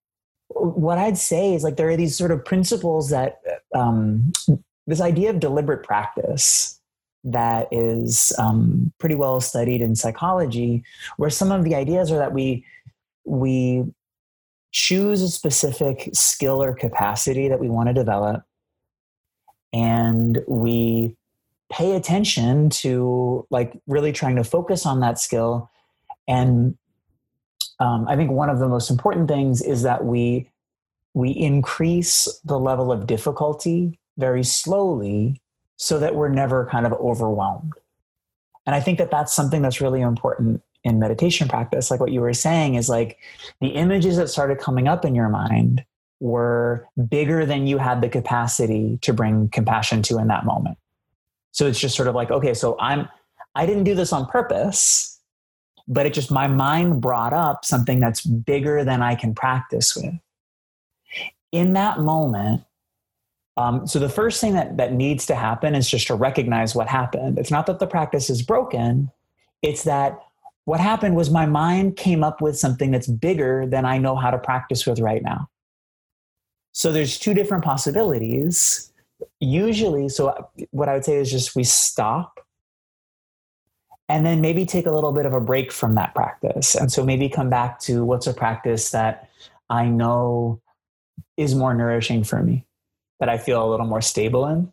what I'd say is like there are these sort of principles that um, this idea of deliberate practice that is um, pretty well studied in psychology, where some of the ideas are that we we choose a specific skill or capacity that we want to develop, and we pay attention to like really trying to focus on that skill and um, i think one of the most important things is that we we increase the level of difficulty very slowly so that we're never kind of overwhelmed. And i think that that's something that's really important in meditation practice. Like what you were saying is like the images that started coming up in your mind were bigger than you had the capacity to bring compassion to in that moment. So it's just sort of like, okay, so I'm, I didn't do this on purpose, but it just, my mind brought up something that's bigger than I can practice with. In that moment, um, so the first thing that, that needs to happen is just to recognize what happened. It's not that the practice is broken, it's that what happened was my mind came up with something that's bigger than I know how to practice with right now. So there's two different possibilities usually so what i would say is just we stop and then maybe take a little bit of a break from that practice and so maybe come back to what's a practice that i know is more nourishing for me that i feel a little more stable in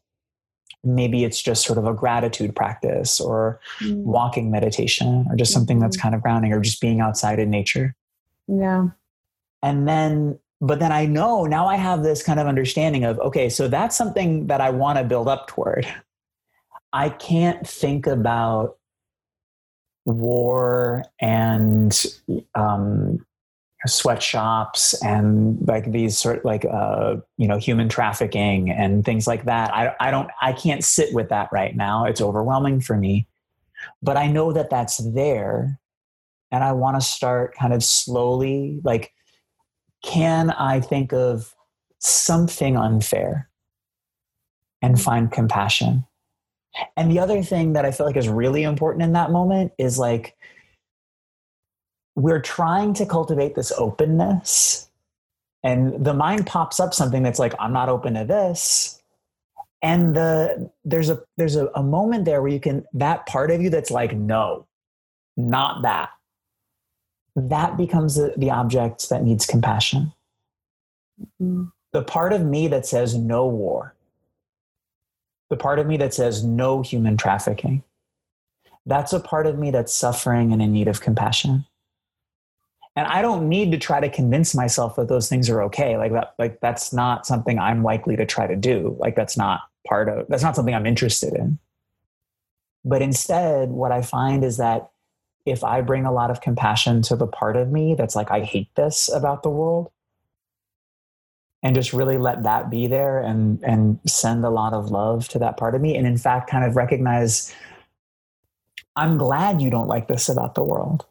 maybe it's just sort of a gratitude practice or mm. walking meditation or just something mm-hmm. that's kind of grounding or just being outside in nature yeah and then but then I know now I have this kind of understanding of okay, so that's something that I want to build up toward. I can't think about war and um, sweatshops and like these sort like uh, you know human trafficking and things like that. I I don't I can't sit with that right now. It's overwhelming for me. But I know that that's there, and I want to start kind of slowly like can I think of something unfair and find compassion? And the other thing that I feel like is really important in that moment is like, we're trying to cultivate this openness, and the mind pops up something that's like, I'm not open to this. And the there's a there's a, a moment there where you can that part of you that's like, no, not that that becomes the, the object that needs compassion. Mm-hmm. The part of me that says no war, the part of me that says no human trafficking, that's a part of me that's suffering and in need of compassion. And I don't need to try to convince myself that those things are okay. Like that, like that's not something I'm likely to try to do. Like that's not part of that's not something I'm interested in. But instead, what I find is that if I bring a lot of compassion to the part of me that's like, I hate this about the world, and just really let that be there and and send a lot of love to that part of me. And in fact kind of recognize i'm glad you don't like this about the world.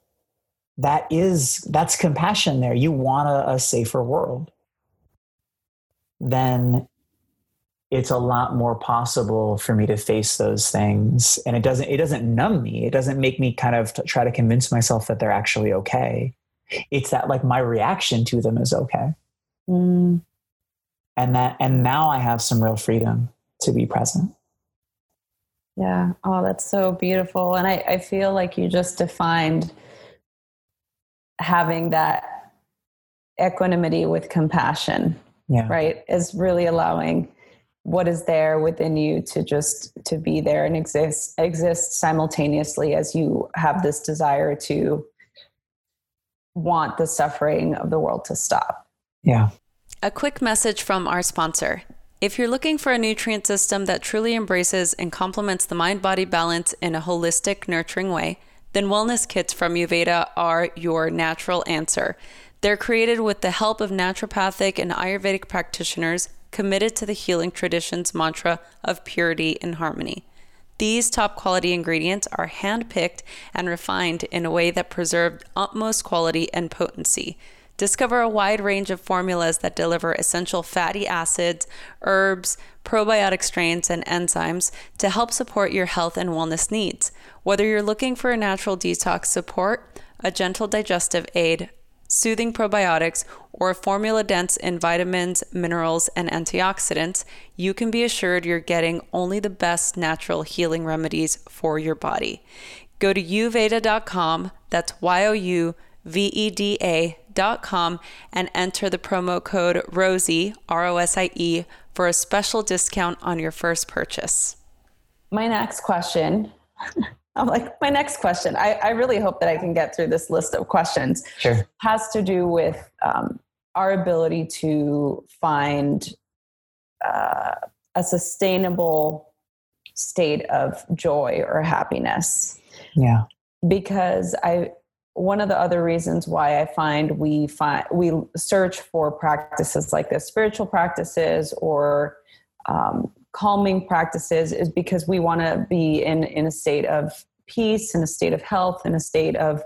That is that's compassion there. You want a, a safer world. Then it's a lot more possible for me to face those things. And it doesn't it doesn't numb me. It doesn't make me kind of t- try to convince myself that they're actually okay. It's that like my reaction to them is okay. Mm. And that and now i have some real freedom to be present yeah oh that's so beautiful and i, I feel like you just defined having that equanimity with compassion yeah. right is really allowing what is there within you to just to be there and exist exist simultaneously as you have this desire to want the suffering of the world to stop. Yeah. A quick message from our sponsor. If you're looking for a nutrient system that truly embraces and complements the mind body balance in a holistic, nurturing way, then wellness kits from YouVeda are your natural answer. They're created with the help of naturopathic and Ayurvedic practitioners committed to the healing tradition's mantra of purity and harmony. These top quality ingredients are handpicked and refined in a way that preserved utmost quality and potency. Discover a wide range of formulas that deliver essential fatty acids, herbs, probiotic strains, and enzymes to help support your health and wellness needs. Whether you're looking for a natural detox support, a gentle digestive aid, soothing probiotics, or a formula dense in vitamins, minerals, and antioxidants, you can be assured you're getting only the best natural healing remedies for your body. Go to youveda.com, that's Y O U V E D A.com, and enter the promo code ROSIE, R O S I E, for a special discount on your first purchase. My next question. I'm like, my next question. I, I really hope that I can get through this list of questions. Sure. Has to do with um, our ability to find uh, a sustainable state of joy or happiness. Yeah. Because I one of the other reasons why I find we find we search for practices like this, spiritual practices or um, calming practices, is because we want to be in in a state of peace, in a state of health, in a state of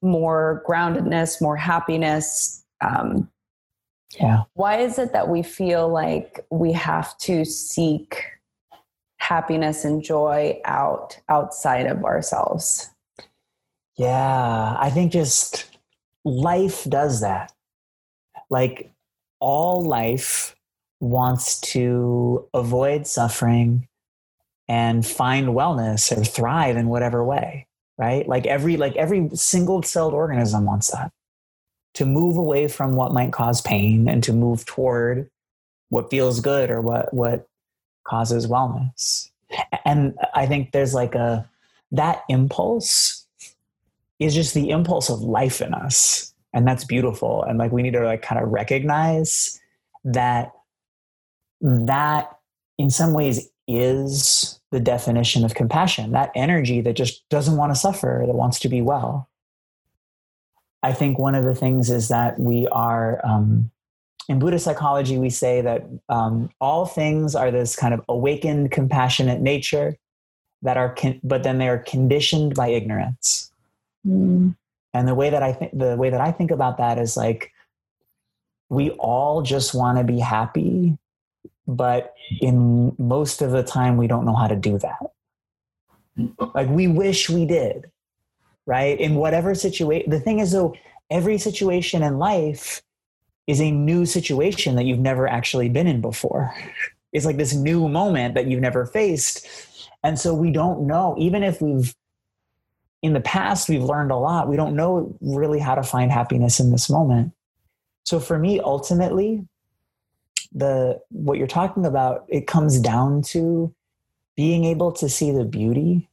more groundedness, more happiness. Um, yeah. Why is it that we feel like we have to seek happiness and joy out outside of ourselves? Yeah, I think just life does that. Like all life wants to avoid suffering and find wellness or thrive in whatever way, right? Like every like every single celled organism wants that. To move away from what might cause pain and to move toward what feels good or what what causes wellness. And I think there's like a that impulse is just the impulse of life in us. And that's beautiful. And like we need to like kind of recognize that that in some ways is the definition of compassion that energy that just doesn't want to suffer that wants to be well. I think one of the things is that we are um, in buddhist psychology we say that um, all things are this kind of awakened compassionate nature that are con- but then they are conditioned by ignorance Mm. And the way that I think the way that I think about that is like we all just want to be happy, but in most of the time we don't know how to do that. Like we wish we did, right? In whatever situation. The thing is though, every situation in life is a new situation that you've never actually been in before. It's like this new moment that you've never faced. And so we don't know, even if we've in the past we've learned a lot. We don't know really how to find happiness in this moment. So for me ultimately the what you're talking about it comes down to being able to see the beauty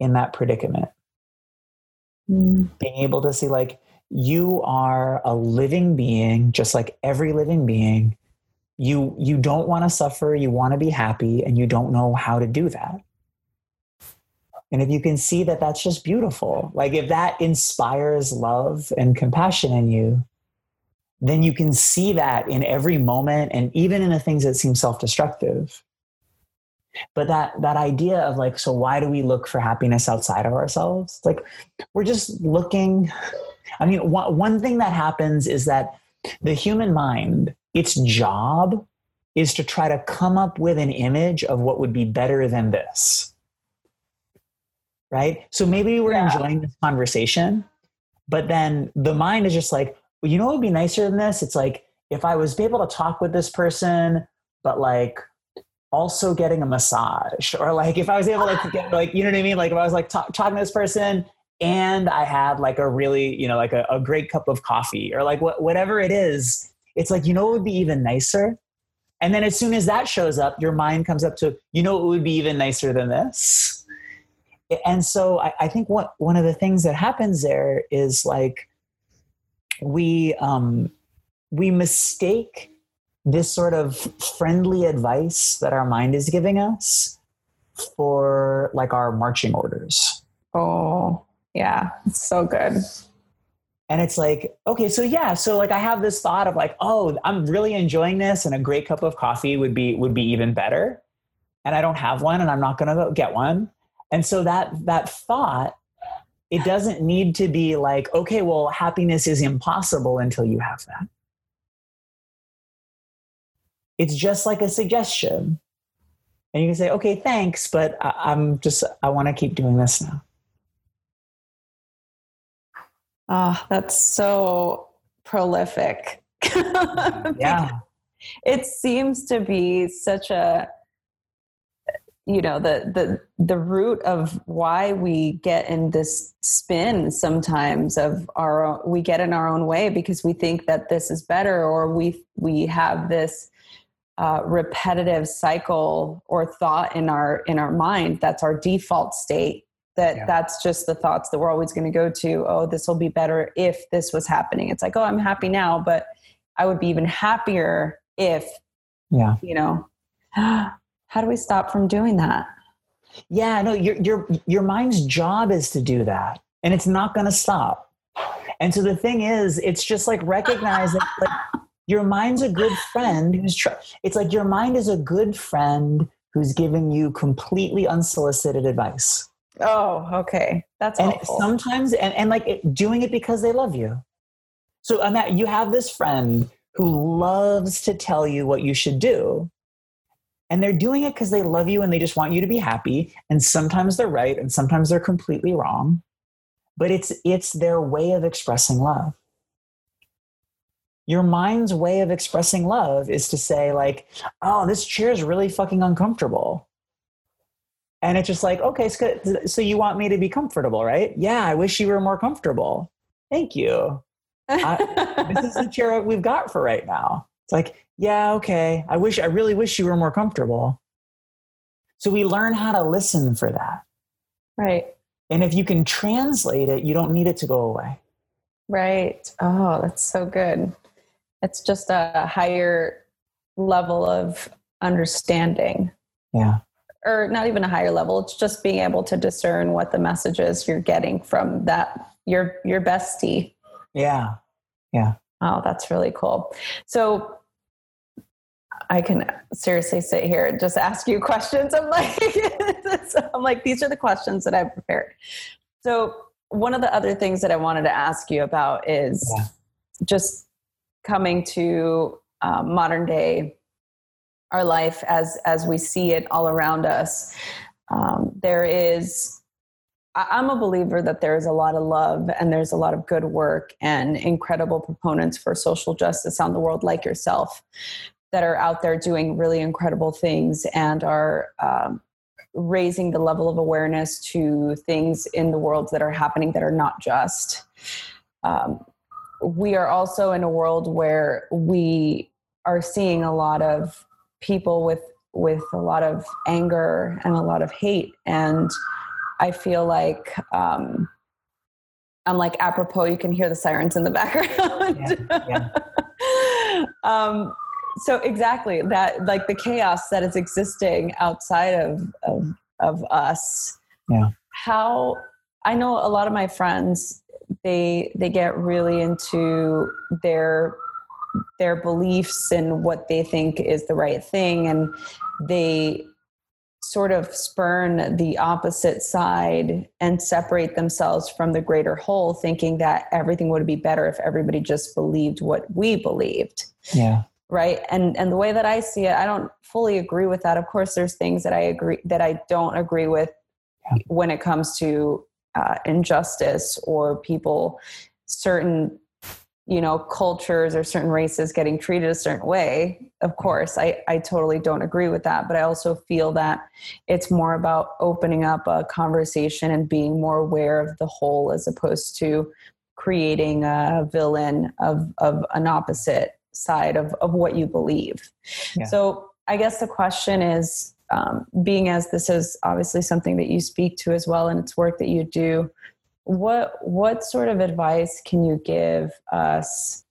in that predicament. Mm. being able to see like you are a living being just like every living being. You you don't want to suffer you want to be happy and you don't know how to do that and if you can see that that's just beautiful, like if that inspires love and compassion in you, then you can see that in every moment and even in the things that seem self-destructive. But that that idea of like, so why do we look for happiness outside of ourselves? Like we're just looking. I mean, one, one thing that happens is that the human mind, its job is to try to come up with an image of what would be better than this right? So maybe we're yeah. enjoying this conversation, but then the mind is just like, well, you know what would be nicer than this? It's like if I was able to talk with this person, but like also getting a massage, or like if I was able to get like, you know what I mean? Like if I was like talk, talking to this person and I had like a really, you know, like a, a great cup of coffee or like wh- whatever it is, it's like, you know, it would be even nicer. And then as soon as that shows up, your mind comes up to, you know, it would be even nicer than this and so I, I, think what one of the things that happens there is like we um, we mistake this sort of friendly advice that our mind is giving us for like our marching orders. Oh, yeah, it's so good. And it's like, okay, so yeah, so like I have this thought of like, oh, I'm really enjoying this, and a great cup of coffee would be would be even better. And I don't have one, and I'm not gonna go get one and so that that thought it doesn't need to be like okay well happiness is impossible until you have that. It's just like a suggestion. And you can say okay thanks but I, am just i want to keep doing this now. Ah oh, that's so prolific. Yeah. It seems to be such a you know the the the root of why we get in this spin sometimes of our we get in our own way because we think that this is better or we we have this uh, repetitive cycle or thought in our in our mind that's our default state that yeah. that's just the thoughts that we're always going to go to oh this will be better if this was happening it's like oh i'm happy now but i would be even happier if yeah you know how do we stop from doing that? Yeah no your your your mind's job is to do that and it's not going to stop. And so the thing is it's just like recognizing like your mind's a good friend who's tr- it's like your mind is a good friend who's giving you completely unsolicited advice. Oh okay. That's and helpful. sometimes and, and like it, doing it because they love you. So Annette, you have this friend who loves to tell you what you should do and they're doing it because they love you and they just want you to be happy. And sometimes they're right and sometimes they're completely wrong. But it's it's their way of expressing love. Your mind's way of expressing love is to say like oh this chair is really fucking uncomfortable. And it's just like okay so you want me to be comfortable right? Yeah i wish you were more comfortable. Thank you. I, this is the chair we've got for right now. It's like yeah okay i wish i really wish you were more comfortable so we learn how to listen for that right and if you can translate it you don't need it to go away right oh that's so good it's just a higher level of understanding. Yeah. Or not even a higher level. It's just being able to discern what the messages you're getting from that your your bestie. Yeah. Yeah. Oh, that's really cool. So I can seriously sit here and just ask you questions. I'm like, I'm like, these are the questions that I've prepared. So one of the other things that I wanted to ask you about is yeah. just coming to um, modern day our life as as we see it all around us um, there is i'm a believer that there's a lot of love and there's a lot of good work and incredible proponents for social justice on the world like yourself that are out there doing really incredible things and are um, raising the level of awareness to things in the world that are happening that are not just. Um, we are also in a world where we are seeing a lot of people with with a lot of anger and a lot of hate. And i feel like um i'm like apropos you can hear the sirens in the background. Yeah, yeah. um so exactly that like the chaos that is existing outside of of, of us. Yeah. How i know a lot of my friends they they get really into their their beliefs and what they think is the right thing and they sort of spurn the opposite side and separate themselves from the greater whole thinking that everything would be better if everybody just believed what we believed. Yeah right? And and the way that i see it i don't fully agree with that. Of course there's things that i agree that i don't agree with yeah. when it comes to uh, injustice or people certain you know cultures or certain races getting treated a certain way. Of course I, I totally don't agree with that but i also feel that it's more about opening up a conversation and being more aware of the whole as opposed to creating a villain of, of an opposite side of, of what you believe. Yeah. so i guess the question is um, being as this is obviously something that you speak to as well and it's work that you do what what sort of advice can you give us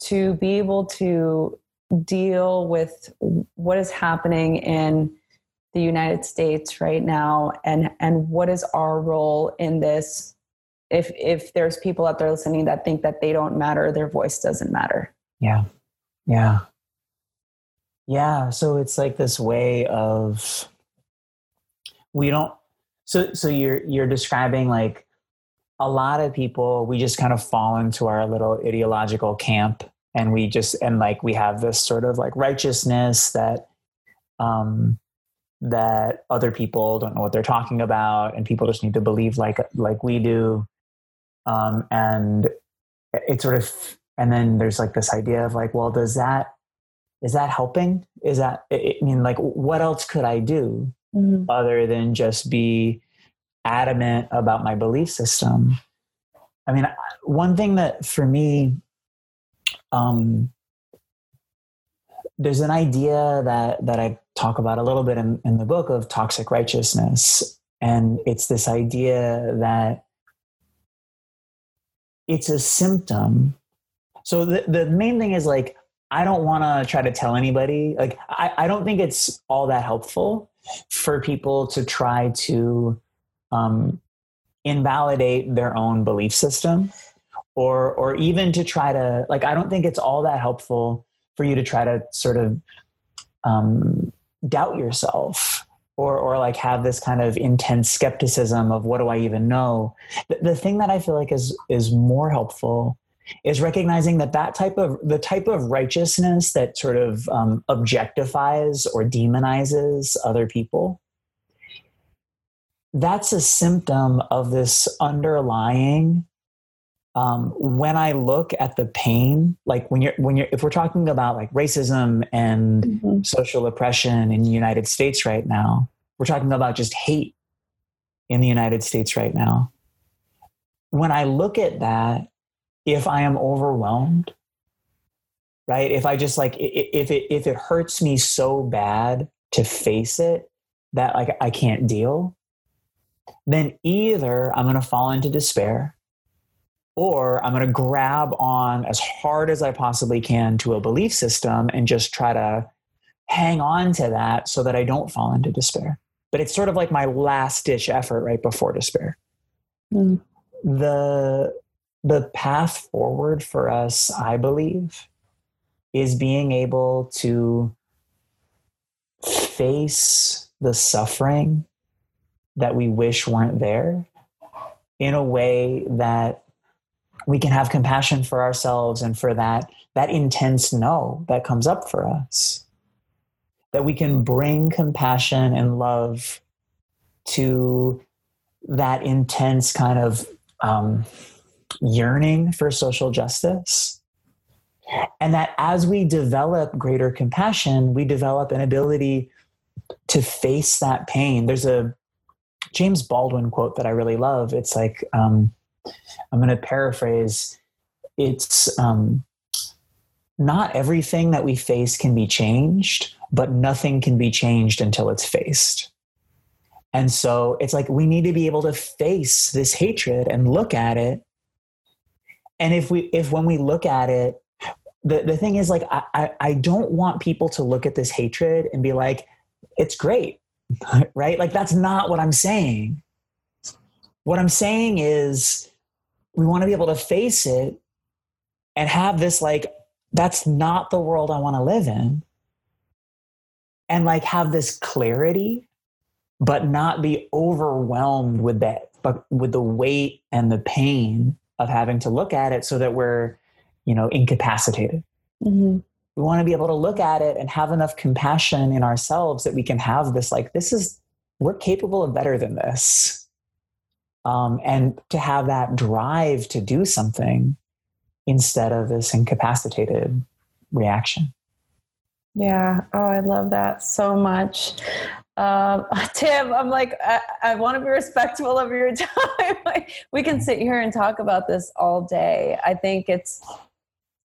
to be able to deal with what is happening in the United States right now and and what is our role in this if if there's people out there listening that think that they don't matter their voice doesn't matter? Yeah yeah. Yeah, so it's like this way of we don't so so you're you're describing like a lot of people we just kind of fall into our little ideological camp and we just and like we have this sort of like righteousness that um that other people don't know what they're talking about and people just need to believe like like we do. Um and it sort of and then there's like this idea of like well does that is that helping is that i mean like what else could i do mm-hmm. other than just be adamant about my belief system i mean one thing that for me um there's an idea that that I talk about a little bit in, in the book of toxic righteousness. And it's this idea that it's a symptom. So the, the main thing is like, I don't want to try to tell anybody, like, I, I don't think it's all that helpful for people to try to um, invalidate their own belief system or or even to try to like i don't think it's all that helpful for you to try to sort of um, doubt yourself or or like have this kind of intense skepticism of what do I even know. The, the thing that I feel like is is more helpful is recognizing that that type of the type of righteousness that sort of um, objectifies or demonizes other people that's a symptom of this underlying um, when I look at the pain, like when you're when you're if we're talking about like racism and mm-hmm. social oppression in the United States right now, we're talking about just hate in the United States right now. When I look at that, if I am overwhelmed, right? If I just like if it if it hurts me so bad to face it that like I can't deal, then either I'm going to fall into despair or I'm going to grab on as hard as I possibly can to a belief system and just try to hang on to that so that I don't fall into despair. But it's sort of like my last ditch effort right before despair. Mm. The the path forward for us, I believe, is being able to face the suffering that we wish weren't there in a way that we can have compassion for ourselves and for that that intense no that comes up for us. That we can bring compassion and love to that intense kind of um, yearning for social justice and that as we develop greater compassion we develop an ability to face that pain there's a james baldwin quote that i really love it's like um, I'm going to paraphrase. It's um, not everything that we face can be changed, but nothing can be changed until it's faced. And so it's like we need to be able to face this hatred and look at it. And if we, if when we look at it, the, the thing is like, I, I, I don't want people to look at this hatred and be like, it's great, right? Like that's not what I'm saying. What I'm saying is we want to be able to face it and have this like that's not the world i want to live in and like have this clarity but not be overwhelmed with that but with the weight and the pain of having to look at it so that we're you know incapacitated mm-hmm. we want to be able to look at it and have enough compassion in ourselves that we can have this like this is we're capable of better than this um, and to have that drive to do something instead of this incapacitated reaction. Yeah. Oh, I love that so much. Um, Tim, I'm like, I, I want to be respectful of your time. we can sit here and talk about this all day. I think it's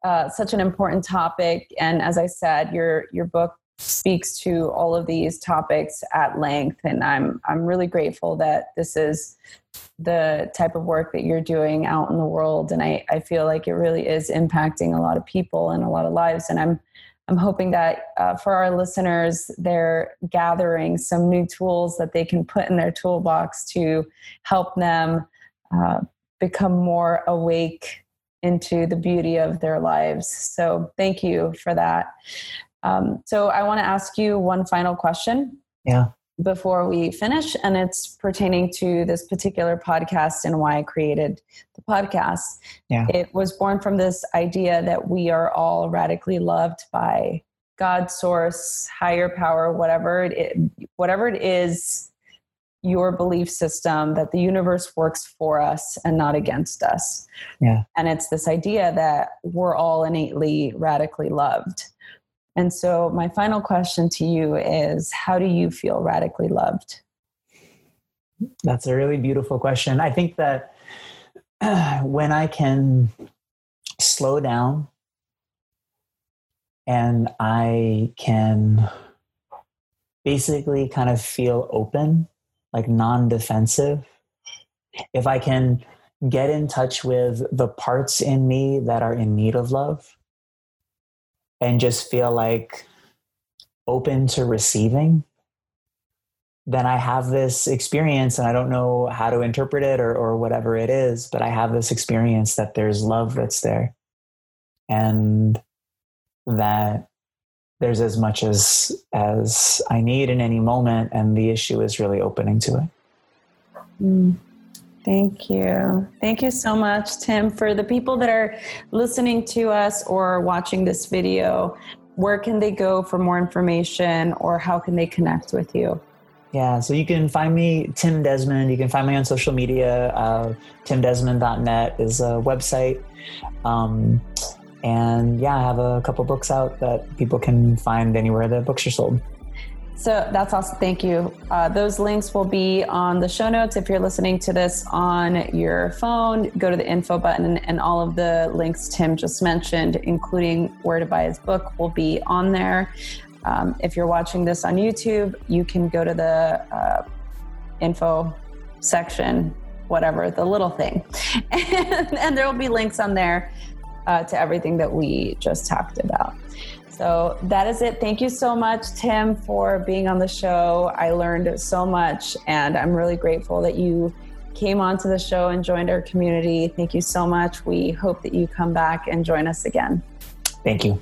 uh, such an important topic, and as I said, your your book speaks to all of these topics at length, and I'm I'm really grateful that this is the type of work that you're doing out in the world and I, I feel like it really is impacting a lot of people and a lot of lives and i'm i'm hoping that uh, for our listeners they're gathering some new tools that they can put in their toolbox to help them uh, become more awake into the beauty of their lives. So thank you for that. Um, so i want to ask you one final question. Yeah before we finish, and it's pertaining to this particular podcast and why I created the podcast. Yeah. It was born from this idea that we are all radically loved by God, source, higher power, whatever it, whatever it is, your belief system that the universe works for us and not against us. Yeah. And it's this idea that we're all innately radically loved. And so, my final question to you is How do you feel radically loved? That's a really beautiful question. I think that when I can slow down and I can basically kind of feel open, like non defensive, if I can get in touch with the parts in me that are in need of love and just feel like open to receiving, then I have this experience and I don't know how to interpret it or, or whatever it is, but I have this experience that there's love that's there and that there's as much as as I need in any moment and the issue is really opening to it. Mm. Thank you. Thank you so much, Tim. For the people that are listening to us or watching this video, where can they go for more information or how can they connect with you? Yeah, so you can find me, Tim Desmond. You can find me on social media. Uh, TimDesmond.net is a website. Um, and yeah, I have a couple books out that people can find anywhere that books are sold. So that's awesome. Thank you. Uh, those links will be on the show notes. If you're listening to this on your phone, go to the info button, and all of the links Tim just mentioned, including where to buy his book, will be on there. Um, if you're watching this on YouTube, you can go to the uh, info section, whatever, the little thing. and, and there will be links on there uh, to everything that we just talked about. So that is it. Thank you so much, Tim, for being on the show. I learned so much, and I'm really grateful that you came onto the show and joined our community. Thank you so much. We hope that you come back and join us again. Thank you.